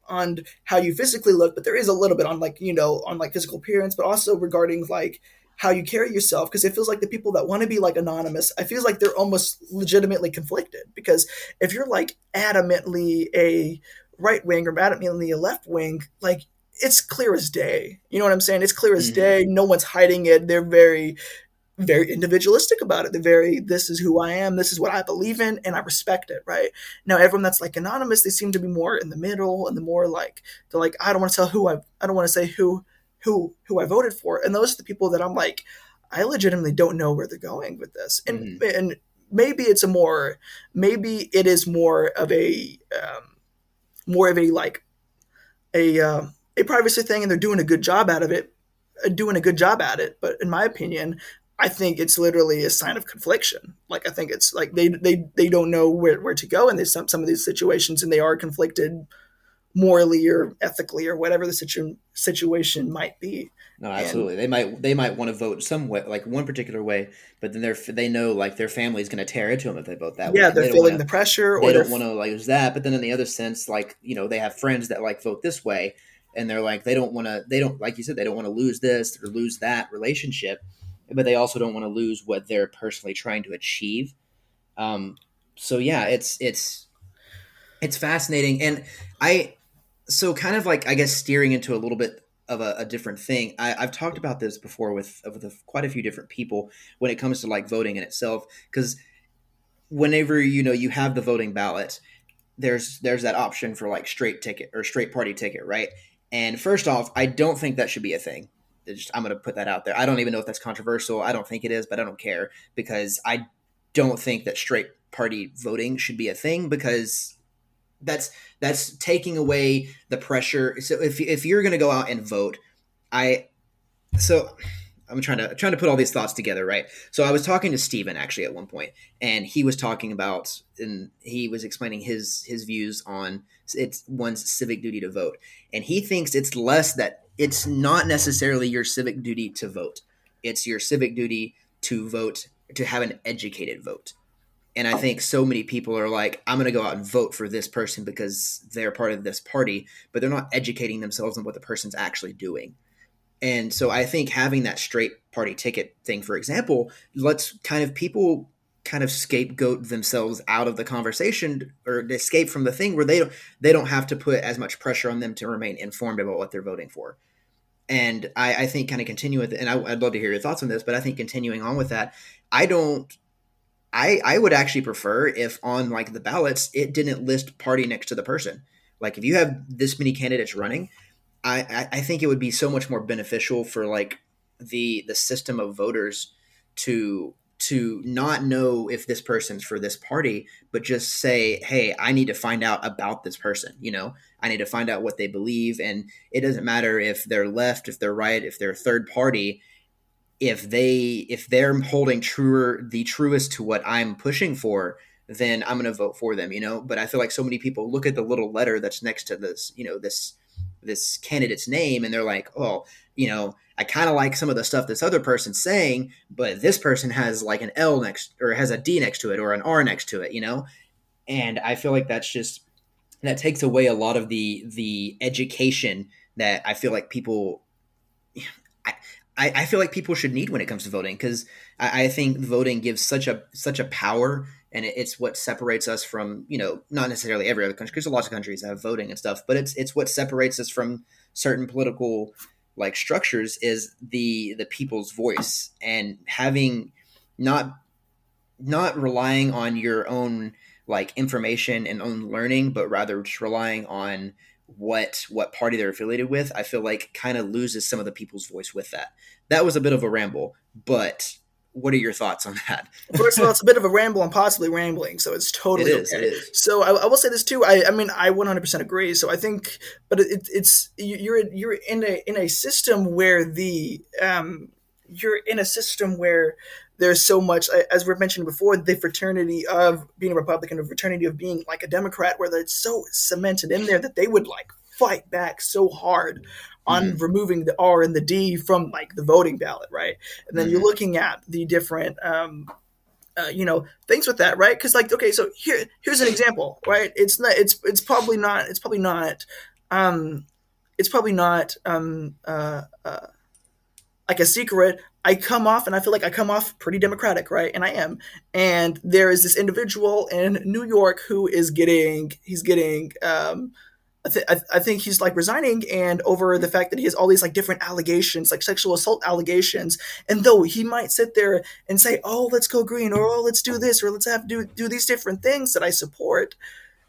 on how you physically look, but there is a little bit on like, you know, on like physical appearance, but also regarding like how you carry yourself because it feels like the people that want to be like anonymous i feel like they're almost legitimately conflicted because if you're like adamantly a right wing or adamantly a left wing like it's clear as day. You know what i'm saying? It's clear as mm-hmm. day. No one's hiding it. They're very very individualistic about it. They're very, this is who I am, this is what I believe in, and I respect it, right? Now, everyone that's like anonymous, they seem to be more in the middle and the more like, they're like, I don't want to tell who I, I don't want to say who, who, who I voted for. And those are the people that I'm like, I legitimately don't know where they're going with this. And, mm-hmm. and maybe it's a more, maybe it is more of a, um, more of a like, a, uh, a privacy thing and they're doing a good job out of it uh, doing a good job at it. But in my opinion, I think it's literally a sign of confliction. Like I think it's like they they they don't know where, where to go in some some of these situations, and they are conflicted morally or ethically or whatever the situ- situation might be. No, absolutely. And, they might they might want to vote some way, like one particular way, but then they're they know like their family is going to tear into them if they vote that yeah, way. Yeah, they're they feeling wanna, the pressure. They don't want to like use that. But then in the other sense, like you know, they have friends that like vote this way, and they're like they don't want to. They don't like you said they don't want to lose this or lose that relationship but they also don't want to lose what they're personally trying to achieve. Um, so yeah, it's it's it's fascinating, and I so kind of like I guess steering into a little bit of a, a different thing. I, have talked about this before with with a, quite a few different people when it comes to like voting in itself, because whenever you know you have the voting ballot, there's there's that option for like straight ticket or straight party ticket, right? And first off, I don't think that should be a thing just, I'm going to put that out there. I don't even know if that's controversial. I don't think it is, but I don't care because I don't think that straight party voting should be a thing because that's that's taking away the pressure. So if if you're going to go out and vote, I so I'm trying to trying to put all these thoughts together, right? So I was talking to Steven actually at one point, and he was talking about and he was explaining his his views on it's one's civic duty to vote, and he thinks it's less that it's not necessarily your civic duty to vote, it's your civic duty to vote to have an educated vote. And I think so many people are like, I'm going to go out and vote for this person because they're part of this party, but they're not educating themselves on what the person's actually doing. And so I think having that straight party ticket thing, for example, lets kind of people kind of scapegoat themselves out of the conversation or escape from the thing where they don't they don't have to put as much pressure on them to remain informed about what they're voting for. And I, I think kind of continue with it, and I, I'd love to hear your thoughts on this, but I think continuing on with that, I don't I I would actually prefer if on like the ballots it didn't list party next to the person. Like if you have this many candidates running, I, I think it would be so much more beneficial for like the the system of voters to to not know if this person's for this party, but just say, hey, I need to find out about this person. You know, I need to find out what they believe. And it doesn't matter if they're left, if they're right, if they're third party. If they if they're holding truer the truest to what I'm pushing for, then I'm going to vote for them. You know, but I feel like so many people look at the little letter that's next to this, you know, this this candidate's name and they're like, oh, you know, I kind of like some of the stuff this other person's saying, but this person has like an L next or has a D next to it or an R next to it, you know? And I feel like that's just that takes away a lot of the the education that I feel like people I, I feel like people should need when it comes to voting because I, I think voting gives such a such a power and it's what separates us from you know not necessarily every other country because lots of countries have voting and stuff but it's it's what separates us from certain political like structures is the the people's voice and having not not relying on your own like information and own learning but rather just relying on what what party they're affiliated with i feel like kind of loses some of the people's voice with that. That was a bit of a ramble but what are your thoughts on that? First of all, it's a bit of a ramble and possibly rambling, so it's totally it is, okay. It is. So I, I, will say this too. I, I mean, I 100% agree. So I think, but it, it's you're you're in a in a system where the um you're in a system where there's so much as we've mentioned before the fraternity of being a republican the fraternity of being like a democrat where it's so cemented in there that they would like fight back so hard on mm-hmm. removing the R and the D from like the voting ballot, right? And then mm-hmm. you're looking at the different, um, uh, you know, things with that, right? Because like, okay, so here here's an example, right? It's not, it's it's probably not, it's probably not, um, it's probably not, um, uh, uh, like a secret. I come off, and I feel like I come off pretty democratic, right? And I am. And there is this individual in New York who is getting, he's getting, um, I, th- I, think he's like resigning and over the fact that he has all these like different allegations like sexual assault allegations and though he might sit there and say oh let's go green or oh let's do this or let's have do do these different things that i support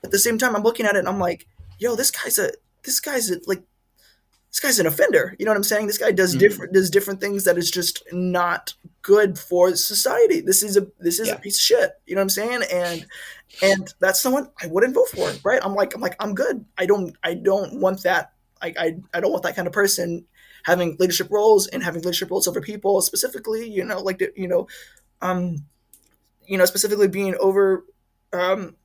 at the same time i'm looking at it and i'm like yo this guy's a this guy's a, like this guy's an offender. You know what I'm saying? This guy does mm-hmm. different does different things that is just not good for society. This is a this is yeah. a piece of shit. You know what I'm saying? And and that's someone I wouldn't vote for, right? I'm like I'm like I'm good. I don't I don't want that. I I, I don't want that kind of person having leadership roles and having leadership roles over people specifically. You know, like you know, um, you know, specifically being over um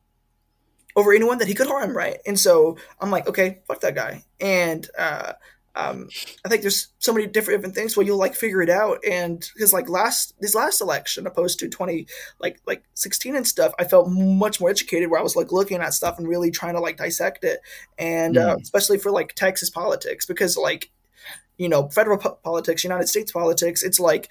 over anyone that he could harm, right? And so I'm like, okay, fuck that guy. And uh um, I think there's so many different, different things where you'll like figure it out. And because like last this last election, opposed to 20 like like 16 and stuff, I felt much more educated where I was like looking at stuff and really trying to like dissect it. And mm. uh, especially for like Texas politics, because like you know federal po- politics, United States politics, it's like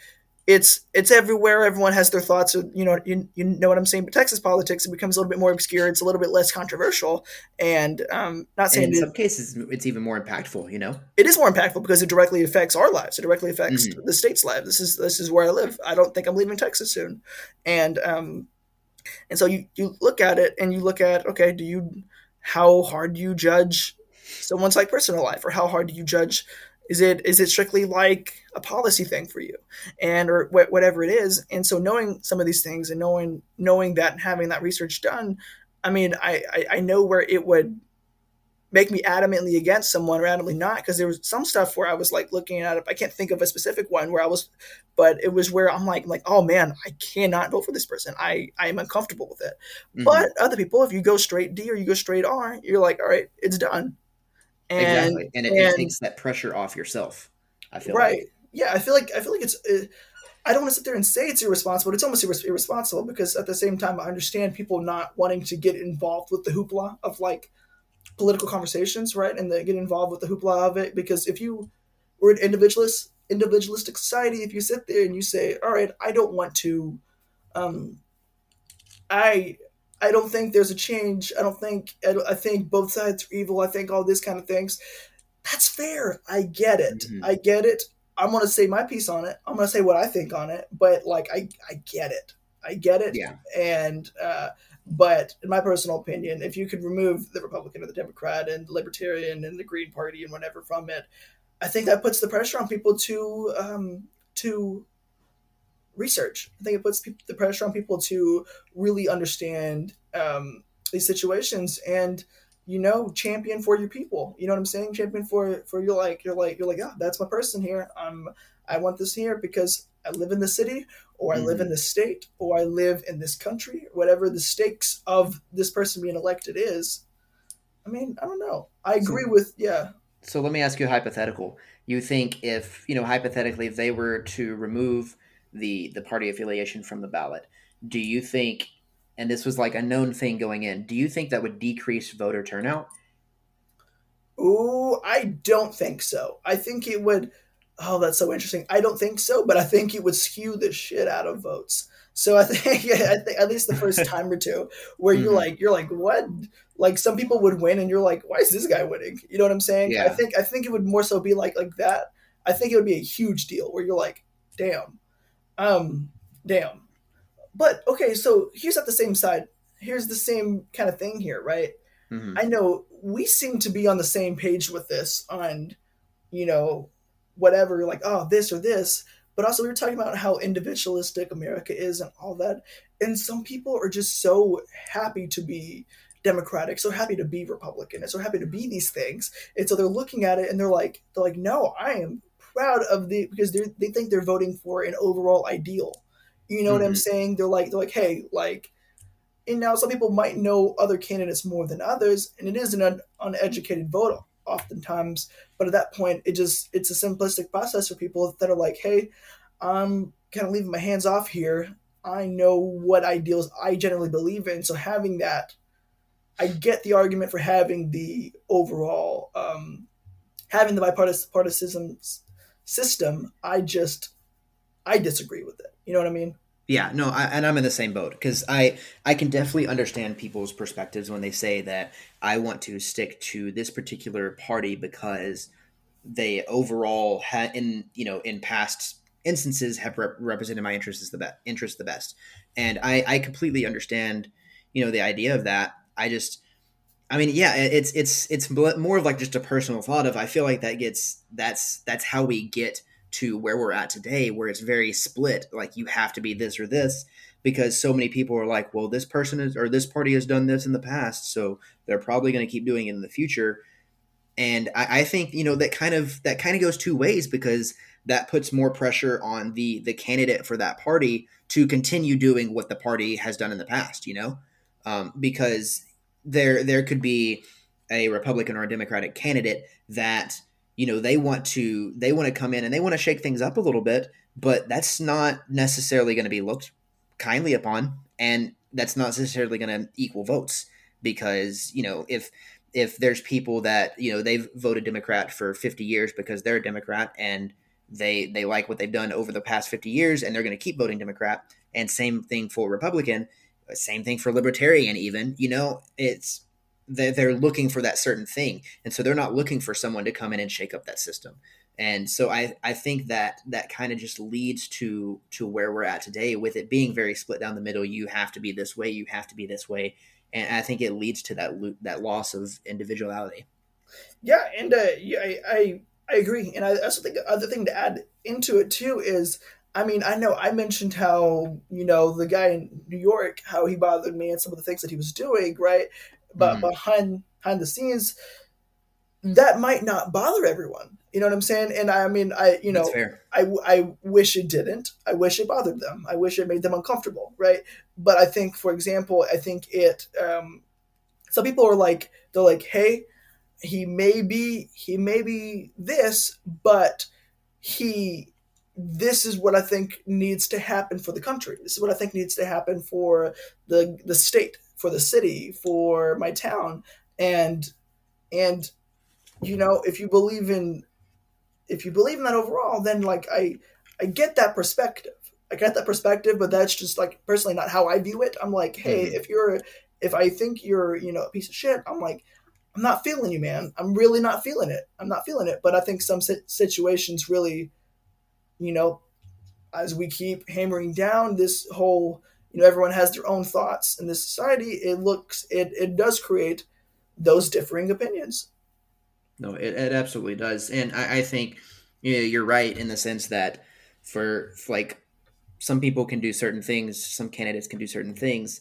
it's it's everywhere. Everyone has their thoughts. You know, you, you know what I'm saying. But Texas politics it becomes a little bit more obscure. It's a little bit less controversial, and um, not saying and in some cases it's even more impactful. You know, it is more impactful because it directly affects our lives. It directly affects mm-hmm. the state's lives. This is this is where I live. I don't think I'm leaving Texas soon, and um, and so you you look at it and you look at okay, do you how hard do you judge someone's like personal life, or how hard do you judge is it is it strictly like a policy thing for you, and or wh- whatever it is? And so knowing some of these things and knowing knowing that and having that research done, I mean, I, I I know where it would make me adamantly against someone, randomly not. Because there was some stuff where I was like looking at it. I can't think of a specific one where I was, but it was where I'm like, like, oh man, I cannot vote for this person. I I am uncomfortable with it. Mm-hmm. But other people, if you go straight D or you go straight R, you're like, all right, it's done. And, exactly, and it, and, it takes that pressure off yourself. I feel right. Like. Yeah, I feel like I feel like it's. Uh, I don't want to sit there and say it's irresponsible. It's almost irresponsible because at the same time, I understand people not wanting to get involved with the hoopla of like political conversations, right? And they get involved with the hoopla of it. Because if you were an individualist, individualistic society, if you sit there and you say, "All right, I don't want to," um, I I don't think there's a change. I don't think I, don't, I think both sides are evil. I think all this kind of things. That's fair. I get it. Mm-hmm. I get it. I'm gonna say my piece on it. I'm gonna say what I think on it. But like, I I get it. I get it. Yeah. And uh, but in my personal opinion, if you could remove the Republican or the Democrat and the Libertarian and the Green Party and whatever from it, I think that puts the pressure on people to um, to research. I think it puts the pressure on people to really understand um, these situations and you know champion for your people. You know what I'm saying? Champion for for you're like you're like you're like yeah that's my person here. I'm I want this here because I live in the city or I mm-hmm. live in the state or I live in this country, whatever the stakes of this person being elected is. I mean, I don't know. I agree so, with yeah. So let me ask you a hypothetical. You think if, you know, hypothetically if they were to remove the the party affiliation from the ballot, do you think and this was like a known thing going in, do you think that would decrease voter turnout? Ooh, I don't think so. I think it would Oh, that's so interesting. I don't think so, but I think it would skew the shit out of votes. So I think, yeah, I think at least the first time or two, where you're mm-hmm. like, you're like, what? Like some people would win, and you're like, why is this guy winning? You know what I'm saying? Yeah. I think I think it would more so be like like that. I think it would be a huge deal where you're like, damn, um, damn. But okay, so here's at the same side. Here's the same kind of thing here, right? Mm-hmm. I know we seem to be on the same page with this on, you know, whatever, like, oh, this or this. But also, we were talking about how individualistic America is and all that. And some people are just so happy to be Democratic, so happy to be Republican, and so happy to be these things. And so they're looking at it and they're like, they're like, no, I am proud of the because they they think they're voting for an overall ideal. You know mm-hmm. what I'm mm-hmm. saying? They're like, they're like, hey, like, and now some people might know other candidates more than others, and it is an un- uneducated vote oftentimes. But at that point, it just it's a simplistic process for people that are like, hey, I'm kind of leaving my hands off here. I know what ideals I generally believe in, so having that, I get the argument for having the overall um, having the bipartisan system. I just I disagree with it. You know what I mean? Yeah, no, I, and I'm in the same boat because I I can definitely understand people's perspectives when they say that I want to stick to this particular party because they overall had in you know in past instances have rep- represented my interests the best interest the best, and I I completely understand you know the idea of that. I just I mean, yeah, it's it's it's more of like just a personal thought of I feel like that gets that's that's how we get to where we're at today where it's very split like you have to be this or this because so many people are like well this person is or this party has done this in the past so they're probably going to keep doing it in the future. And I, I, think you know that kind of that kind of goes two ways because that puts more pressure on the the candidate for that party to continue doing what the party has done in the past you know? Um, because there there could be a republican or a democratic candidate that you know they want to they want to come in and they want to shake things up a little bit but that's not necessarily going to be looked kindly upon and that's not necessarily going to equal votes because you know if if there's people that you know they've voted democrat for 50 years because they're a democrat and they they like what they've done over the past 50 years and they're going to keep voting democrat and same thing for republican same thing for libertarian even you know it's they're looking for that certain thing. And so they're not looking for someone to come in and shake up that system. And so i i think that that kind of just leads to to where we're at today with it being very split down the middle. You have to be this way you have to be this way. And i think it leads to that that loss of individuality. Yeah and uh, yeah, I, I i agree. And i also think the other thing to add into it too is I mean, I know I mentioned how, you know, the guy in New York, how he bothered me and some of the things that he was doing, right? But mm-hmm. behind behind the scenes, that might not bother everyone. You know what I'm saying? And I mean, I you know, I I wish it didn't. I wish it bothered them. I wish it made them uncomfortable, right? But I think, for example, I think it. Um, some people are like, they're like, hey, he may be he may be this, but he this is what I think needs to happen for the country. This is what I think needs to happen for the the state, for the city, for my town, and and you know if you believe in if you believe in that overall, then like I I get that perspective. I get that perspective, but that's just like personally not how I view it. I'm like, hey, mm-hmm. if you're if I think you're you know a piece of shit, I'm like I'm not feeling you, man. I'm really not feeling it. I'm not feeling it. But I think some situations really, you know, as we keep hammering down this whole, you know, everyone has their own thoughts in this society. It looks, it it does create those differing opinions. No, it, it absolutely does, and I, I think you know, you're right in the sense that for, like some people can do certain things, some candidates can do certain things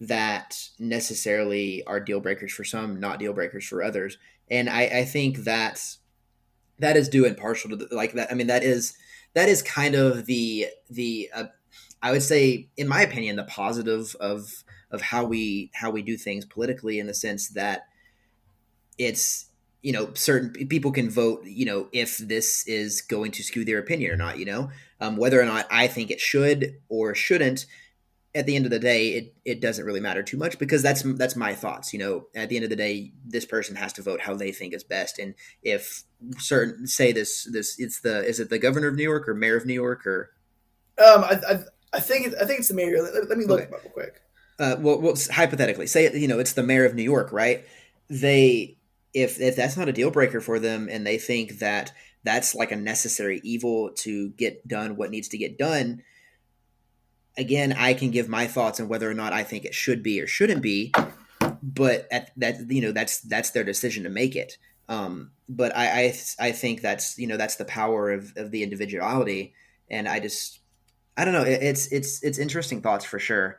that necessarily are deal breakers for some, not deal breakers for others. And I, I think that that is due in partial to the, like that. I mean, that is that is kind of the the uh, I would say, in my opinion, the positive of of how we how we do things politically, in the sense that it's you know certain people can vote you know if this is going to skew their opinion or not you know? Um, whether or not i think it should or shouldn't at the end of the day, it, it doesn't really matter too much because that's that's my thoughts. You know, at the end of the day, this person has to vote how they think is best. And if certain say this this it's the is it the governor of New York or mayor of New York or um I I, I think I think it's the mayor. Let, let me look okay. real quick. Uh, well, well, hypothetically, say you know it's the mayor of New York, right? They if if that's not a deal breaker for them, and they think that that's like a necessary evil to get done what needs to get done again, I can give my thoughts on whether or not I think it should be or shouldn't be, but at that you know that's that's their decision to make it. Um, but I, I I think that's you know that's the power of, of the individuality, and I just I don't know it, it's it's it's interesting thoughts for sure.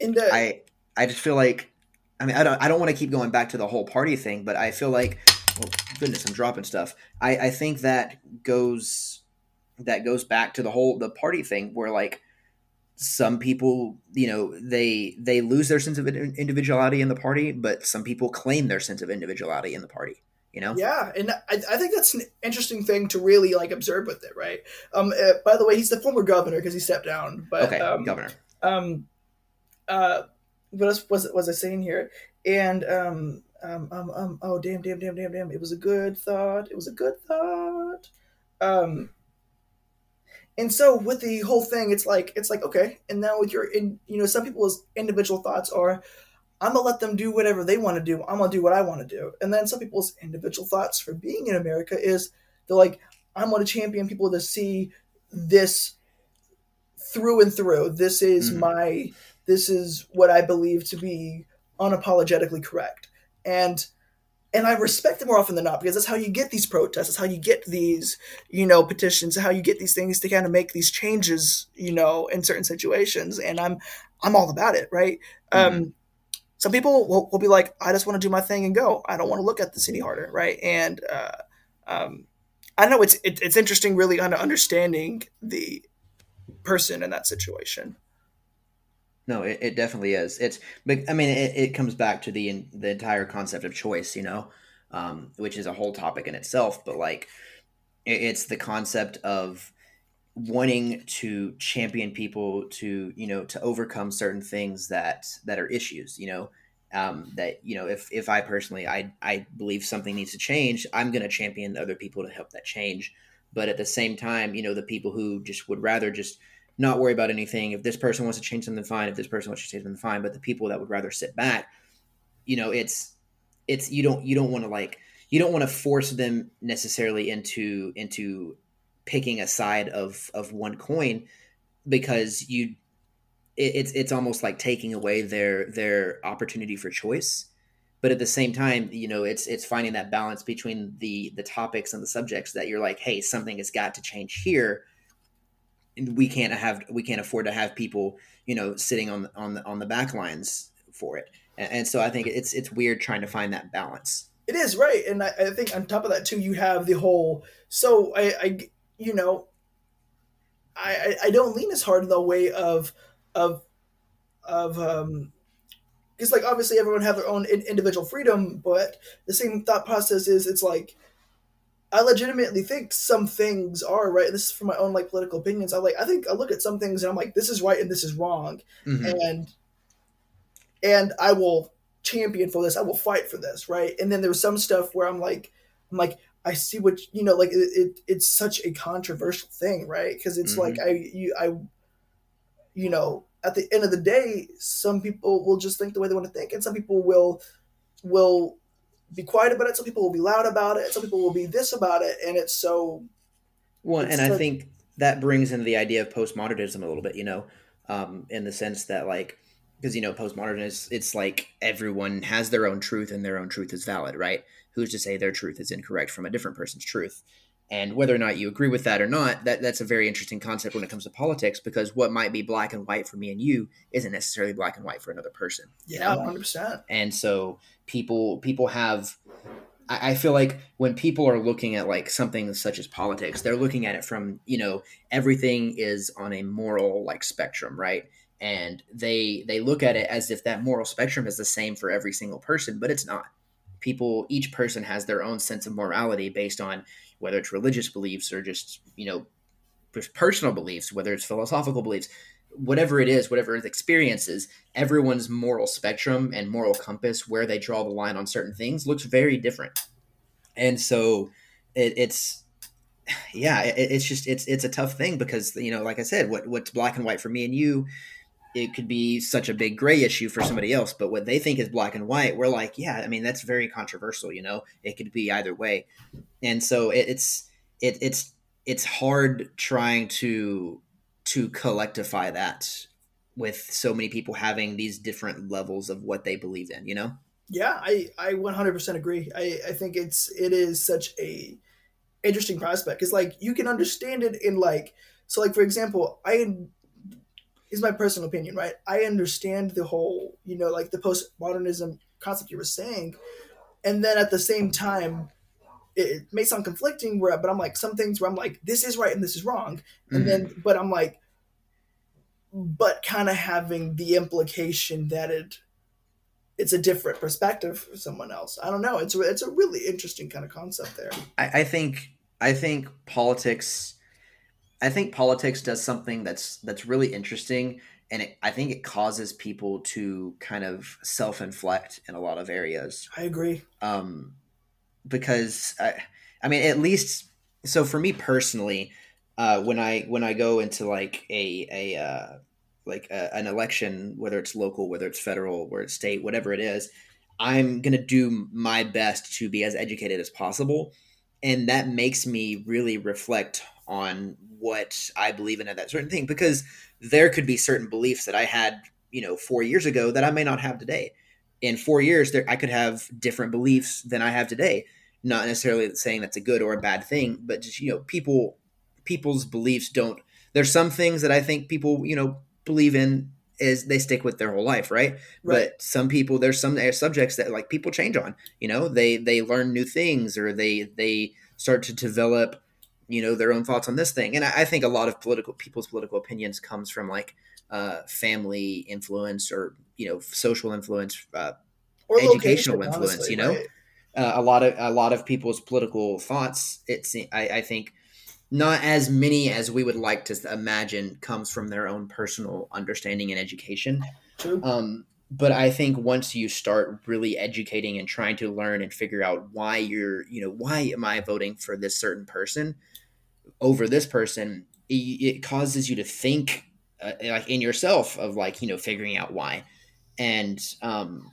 And uh, I I just feel like I mean I don't I don't want to keep going back to the whole party thing, but I feel like well, goodness I'm dropping stuff. I I think that goes that goes back to the whole the party thing where like some people you know they they lose their sense of individuality in the party but some people claim their sense of individuality in the party you know? Yeah and I, I think that's an interesting thing to really like observe with it right? Um uh, by the way he's the former governor because he stepped down but okay um, governor. um uh what else was was i saying here? And um um, um, um oh damn damn damn damn damn it was a good thought it was a good thought. Um and so with the whole thing it's like it's like okay and now with your in you know some people's individual thoughts are i'm gonna let them do whatever they want to do i'm gonna do what i want to do. And then some people's individual thoughts for being in america is they're like i'm gonna champion people to see this through and through. This is mm-hmm. my this is what i believe to be unapologetically correct. And and I respect it more often than not because that's how you get these protests. That's how you get these, you know, petitions. How you get these things to kind of make these changes, you know, in certain situations. And I'm, I'm all about it, right? Mm-hmm. Um, some people will, will, be like, I just want to do my thing and go. I don't want to look at this any harder, right? And uh, um, I know it's it, it's interesting, really, kind of understanding the person in that situation. No, it, it definitely is. It's, I mean, it, it comes back to the the entire concept of choice, you know, um, which is a whole topic in itself. But like, it, it's the concept of wanting to champion people to you know to overcome certain things that that are issues you know um, that you know if if i personally i i believe something needs to change i'm going to champion other people to help that change but at the same time you know the people who just would rather just not worry about anything. If this person wants to change something, fine. If this person wants to change something, fine. But the people that would rather sit back, you know, it's it's you don't you don't want to like you don't want to force them necessarily into into picking a side of of one coin because you it, it's it's almost like taking away their their opportunity for choice but at the same time you know it's it's finding that balance between the the topics and the subjects that you're like hey something has got to change here we can't have we can't afford to have people you know sitting on on the on the back lines for it and, and so i think it's it's weird trying to find that balance It is right, and I, I think on top of that too, you have the whole. So I, I you know, I, I don't lean as hard in the way of of of um because like obviously everyone have their own individual freedom, but the same thought process is it's like I legitimately think some things are right. And this is from my own like political opinions. I like I think I look at some things and I'm like this is right and this is wrong, mm-hmm. and and I will champion for this. I will fight for this, right? And then there's some stuff where I'm like I'm like I see what you know, like it, it it's such a controversial thing, right? Because it's mm-hmm. like I you I you know at the end of the day, some people will just think the way they want to think, and some people will will be quiet about it. Some people will be loud about it. Some people will be this about it, and it's so. Well, and I think that brings into the idea of postmodernism a little bit, you know, um, in the sense that like because you know postmodernism it's like everyone has their own truth and their own truth is valid, right? Who's to say their truth is incorrect from a different person's truth? and whether or not you agree with that or not that that's a very interesting concept when it comes to politics because what might be black and white for me and you isn't necessarily black and white for another person yeah 100% and so people people have I, feel like when people are looking at like something such as politics they're looking at it from you know everything is on a moral like spectrum right? And they they look at it as if that moral spectrum is the same for every single person but it's not. People each person has their own sense of morality based on whether it's religious beliefs or just you know personal beliefs whether it's philosophical beliefs whatever it is whatever the experience is everyone's moral spectrum and moral compass where they draw the line on certain things looks very different. And so it, it's yeah it, it's just it's it's a tough thing because you know like i said what what's black and white for me and you it could be such a big gray issue for somebody else but what they think is black and white we're like yeah i mean that's very controversial you know it could be either way. And so it, it's it, it's it's hard trying to to collectify that with so many people having these different levels of what they believe in you know yeah i i 100% agree i i think it's it is such a interesting prospect because like you can understand it in like so like for example i is my personal opinion, right? I understand the whole, you know, like the postmodernism concept you were saying, and then at the same time, it, may sound conflicting. Where, but I'm like some things where I'm like, this is right and this is wrong, and mm-hmm. then, but I'm like, but kind of having the implication that it it's a different perspective for someone else. I don't know. It's a, it's a really interesting kind of concept there. I, I think I think politics I think politics does something that's that's really interesting, and it, I think it causes people to kind of self-inflect in a lot of areas. I agree. Um, because I, I mean, at least so for me personally, uh, when I when I go into like a a uh, like a, an election, whether it's local, whether it's federal, whether it's state, whatever it is, I'm gonna do my best to be as educated as possible, and that makes me really reflect on what I believe in at that certain thing because there could be certain beliefs that I had, you know, four years ago that I may not have today. In four years, there I could have different beliefs than I have today. Not necessarily saying that's a good or a bad thing, but just you know, people people's beliefs don't. There's some things that I think people you know believe in is they stick with their whole life, right? right? But some people, there's some subjects that like people change on. You know, they they learn new things or they they start to develop you know their own thoughts on this thing and I, I think a lot of political people's political opinions comes from like uh, family influence or you know social influence uh, or educational influence honestly, you know right? uh, a lot of a lot of people's political thoughts it's I, I think not as many as we would like to imagine comes from their own personal understanding and education True. Um, but I think once you start really educating and trying to learn and figure out why you're, you know, why am I voting for this certain person, over this person, it, it causes you to think uh, like in yourself of like you know figuring out why, and um,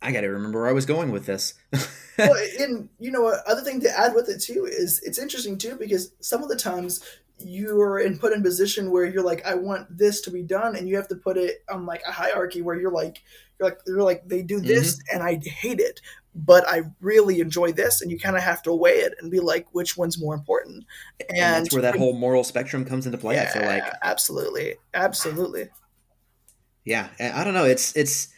I got to remember where I was going with this. well, and you know, other thing to add with it too is it's interesting too because some of the times you're in put in position where you're like, I want this to be done, and you have to put it on like a hierarchy where you're like, you're like, you're like, they do this, mm-hmm. and I hate it, but I really enjoy this, and you kind of have to weigh it and be like, which one's more important, and, and that's where that whole moral spectrum comes into play. Yeah, I feel like absolutely, absolutely. Yeah, I don't know. It's it's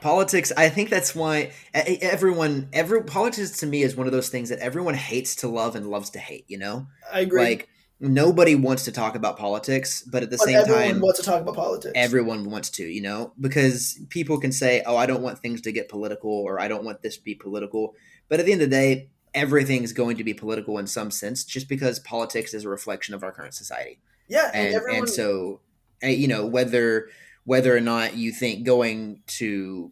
politics i think that's why everyone every politics to me is one of those things that everyone hates to love and loves to hate you know I agree. like nobody wants to talk about politics but at the but same everyone time wants to talk about politics. everyone wants to you know because people can say oh i don't want things to get political or i don't want this to be political but at the end of the day everything's going to be political in some sense just because politics is a reflection of our current society yeah, and, and everyone. and so you know whether whether or not you think going to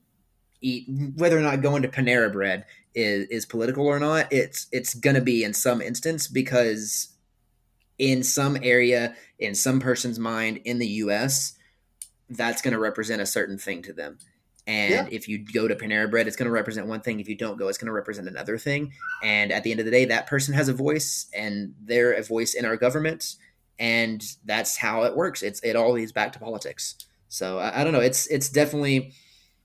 eat whether or not going to Panera Bread is is political or not, it's it's gonna be in some instance because in some area in some person's mind in the U.S. that's going to represent a certain thing to them. And Yeah. if you go to Panera Bread, it's going to represent one thing. If you don't go, it's going to represent another thing. And at the end of the day, that person has a voice, and they're a voice in our government, and that's how it works. It's it all leads back to politics. So I, I don't know. It's it's definitely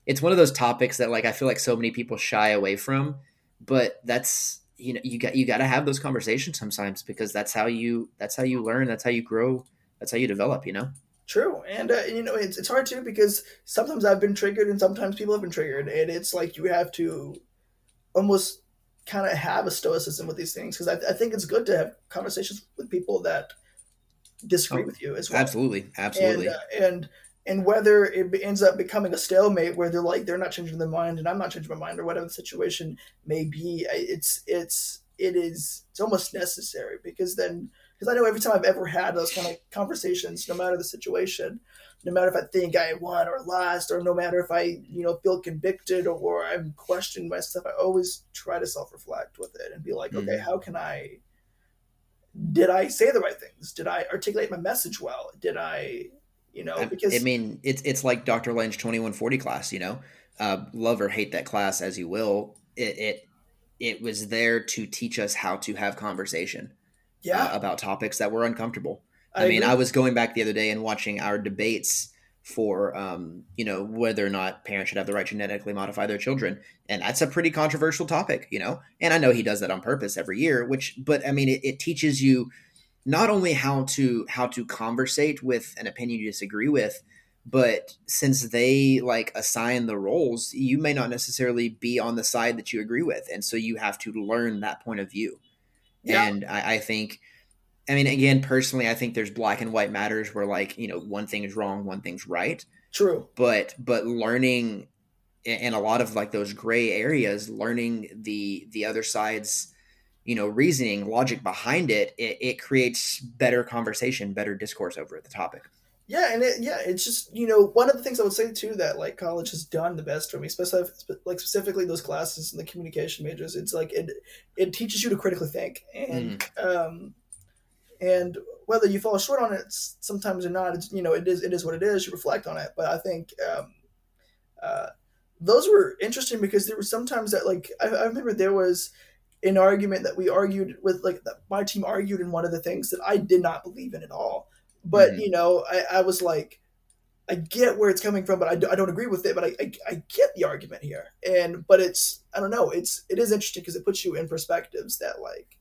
it's one of those topics that like I feel like so many people shy away from, but that's you know you got you got to have those conversations sometimes because that's how you that's how you learn. That's how you grow. That's how you develop. You know. True, and uh, you know it's it's hard too because sometimes I've been triggered and sometimes people have been triggered, and it's like you have to almost kind of have a stoicism with these things because I, I think it's good to have conversations with people that disagree Oh, with you as well. Absolutely. Absolutely. And, uh, and and whether it ends up becoming a stalemate where they're like they're not changing their mind and I'm not changing my mind or whatever the situation may be, it's it's it is it's almost necessary because then because I know every time I've ever had those kind of conversations, no matter the situation, no matter if I think I won or lost, or no matter if I you know feel convicted or I'm questioning myself, I always try to self reflect with it and be like, okay, Mhm. how can I did I say the right things? Did I articulate my message well? Did I, you know, I- because I mean, it's it's like Dr. One forty class. You know, uh, love or hate that class as you will. It, it it was there to teach us how to have conversation yeah, uh, about topics that were uncomfortable. I, I, mean, agree. I was going back the other day and watching our debates for, um, you know, whether or not parents should have the right to genetically modify their children, and that's a pretty controversial topic, you know. And I know he does that on purpose every year, which, but I mean, it, it teaches you not only how to how to conversate with an opinion you disagree with, but since they like assign the roles, you may not necessarily be on the side that you agree with, and so you have to learn that point of view. Yeah. And I, I think, I mean, again, personally, I think there's black and white matters where like you know one thing is wrong, one thing's right. true. But but learning in in a lot of like those gray areas, learning the the other side's you know reasoning, logic behind it, it, it creates better conversation, better discourse over the topic. Yeah, and it, yeah, it's just you know one of the things I would say too that like college has done the best for me, especially like specifically those classes in the communication majors. It's like it it teaches you to critically think, and um, and whether you fall short on it sometimes or not, it's you know it is it is what it is. You reflect on it, but I think um, uh, those were interesting because there were sometimes that like I, I remember there was an argument that we argued with like that my team argued in one of the things that I did not believe in at all. But Mhm. you know, I, I was like, I get where it's coming from, but I, do, I don't agree with it. But I, I, I get the argument here, and but it's I don't know. It's it is interesting because it puts you in perspectives that like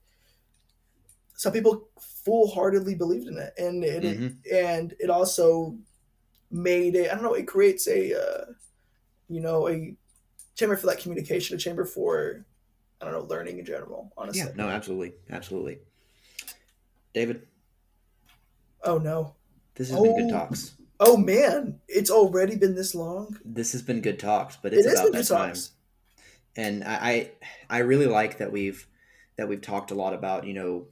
some people full heartedly believed in it, and it Mhm. and it also made it. I don't know. It creates a uh, you know a chamber for that communication, a chamber for I don't know learning in general. Honestly, Yeah, no, absolutely, absolutely. David, oh no, this has been good Oh. talks. oh man, it's already been this long. This has been good talks, but It it's is about been that good time. talks. and I, I I really like that we've that we've talked a lot about you know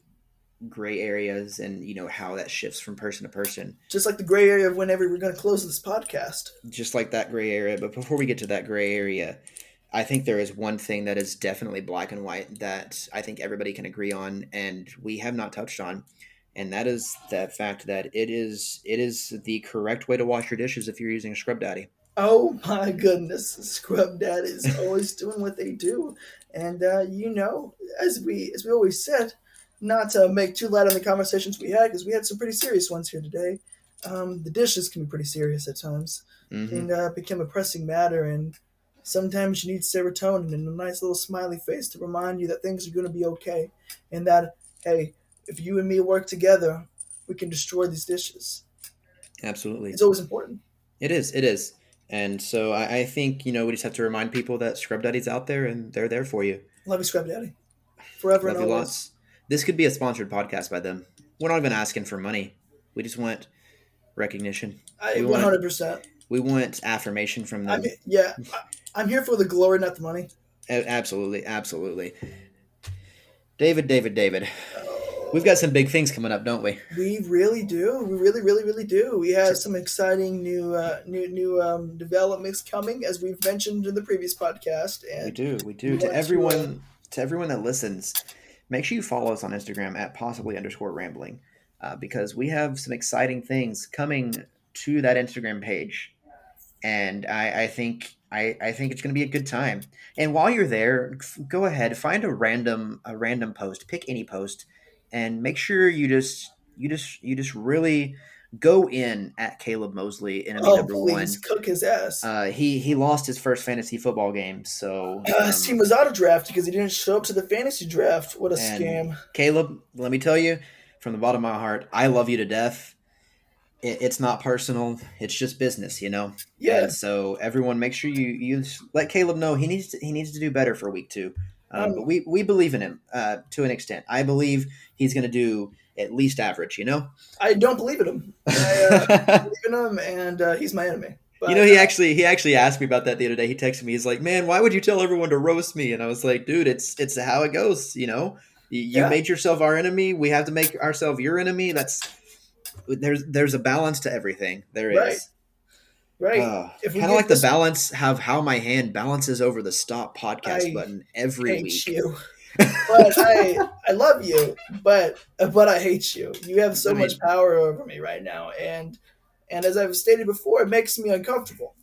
gray areas and you know how that shifts from person to person Just like the gray area of whenever we're going to close this podcast. just like that gray area but before we get to that gray area i think there is one thing that is definitely black and white that i think everybody can agree on and we have not touched on and that is the fact that it is it is the correct way to wash your dishes if you're using a scrub daddy Oh my goodness, Scrub Dad is always doing what they do, and uh, you know, as we as we always said, not to make too light on the conversations we had because we had some pretty serious ones here today. Um, the dishes can be pretty serious at times, Mhm. and uh, become a pressing matter. And sometimes you need serotonin and a nice little smiley face to remind you that things are going to be okay, and that hey, if you and me work together, we can destroy these dishes. absolutely It's always important. It is. It is. And so I, I think you know we just have to remind people that Scrub Daddy's out there and they're there for you. Love you, Scrub Daddy. Forever Love and always. lots. This could be a sponsored podcast by them. We're not even asking for money. We just want recognition. I We hundred percent. We want affirmation from them. I'm yeah. I'm here for the glory, not the money. Absolutely, absolutely. David, David, David. We've got some big things coming up, don't we? We really do. We really, really, really do. We have some exciting new, uh, new, new um, developments coming, as we've mentioned in the previous podcast. We do, we do. We To want to, everyone, to everyone that listens, make sure you follow us on Instagram at possibly underscore rambling, uh, because we have some exciting things coming to that Instagram page, and I, I think I, I think it's going to be a good time. And while you're there, f- go ahead find a random a random post, pick any post, and make sure you just you just you just really go in at Caleb Mosley enemy oh, number one. cook his ass. Uh, he he lost his first fantasy football game, so Uh, his um, team was out of draft because he didn't show up to the fantasy draft. What a scam! Caleb, let me tell you from the bottom of my heart, I love you to death. It, it's not personal; it's just business, you know. Yeah, And so everyone, make sure you you let Caleb know he needs to, he needs to do better for week two. Um, Um, but we we believe in him uh, to an extent. I believe he's going to do at least average. You know. I don't believe in him. I uh, believe in him, and uh, he's my enemy. But, you know, he uh, actually he actually asked me about that the other day. He texted me. He's like, "Man, why would you tell everyone to roast me?" And I was like, "Dude, it's it's how it goes. You know, you, you Yeah. made yourself our enemy. We have to make ourselves your enemy. That's there's there's a balance to everything. There is. Right. right. Uh, kind of like the balance have how my hand balances over the stop podcast I button every hate week. you. but I I love you, but but I hate you. You have so I mean- much power over me right now, and and as I've stated before, it makes me uncomfortable.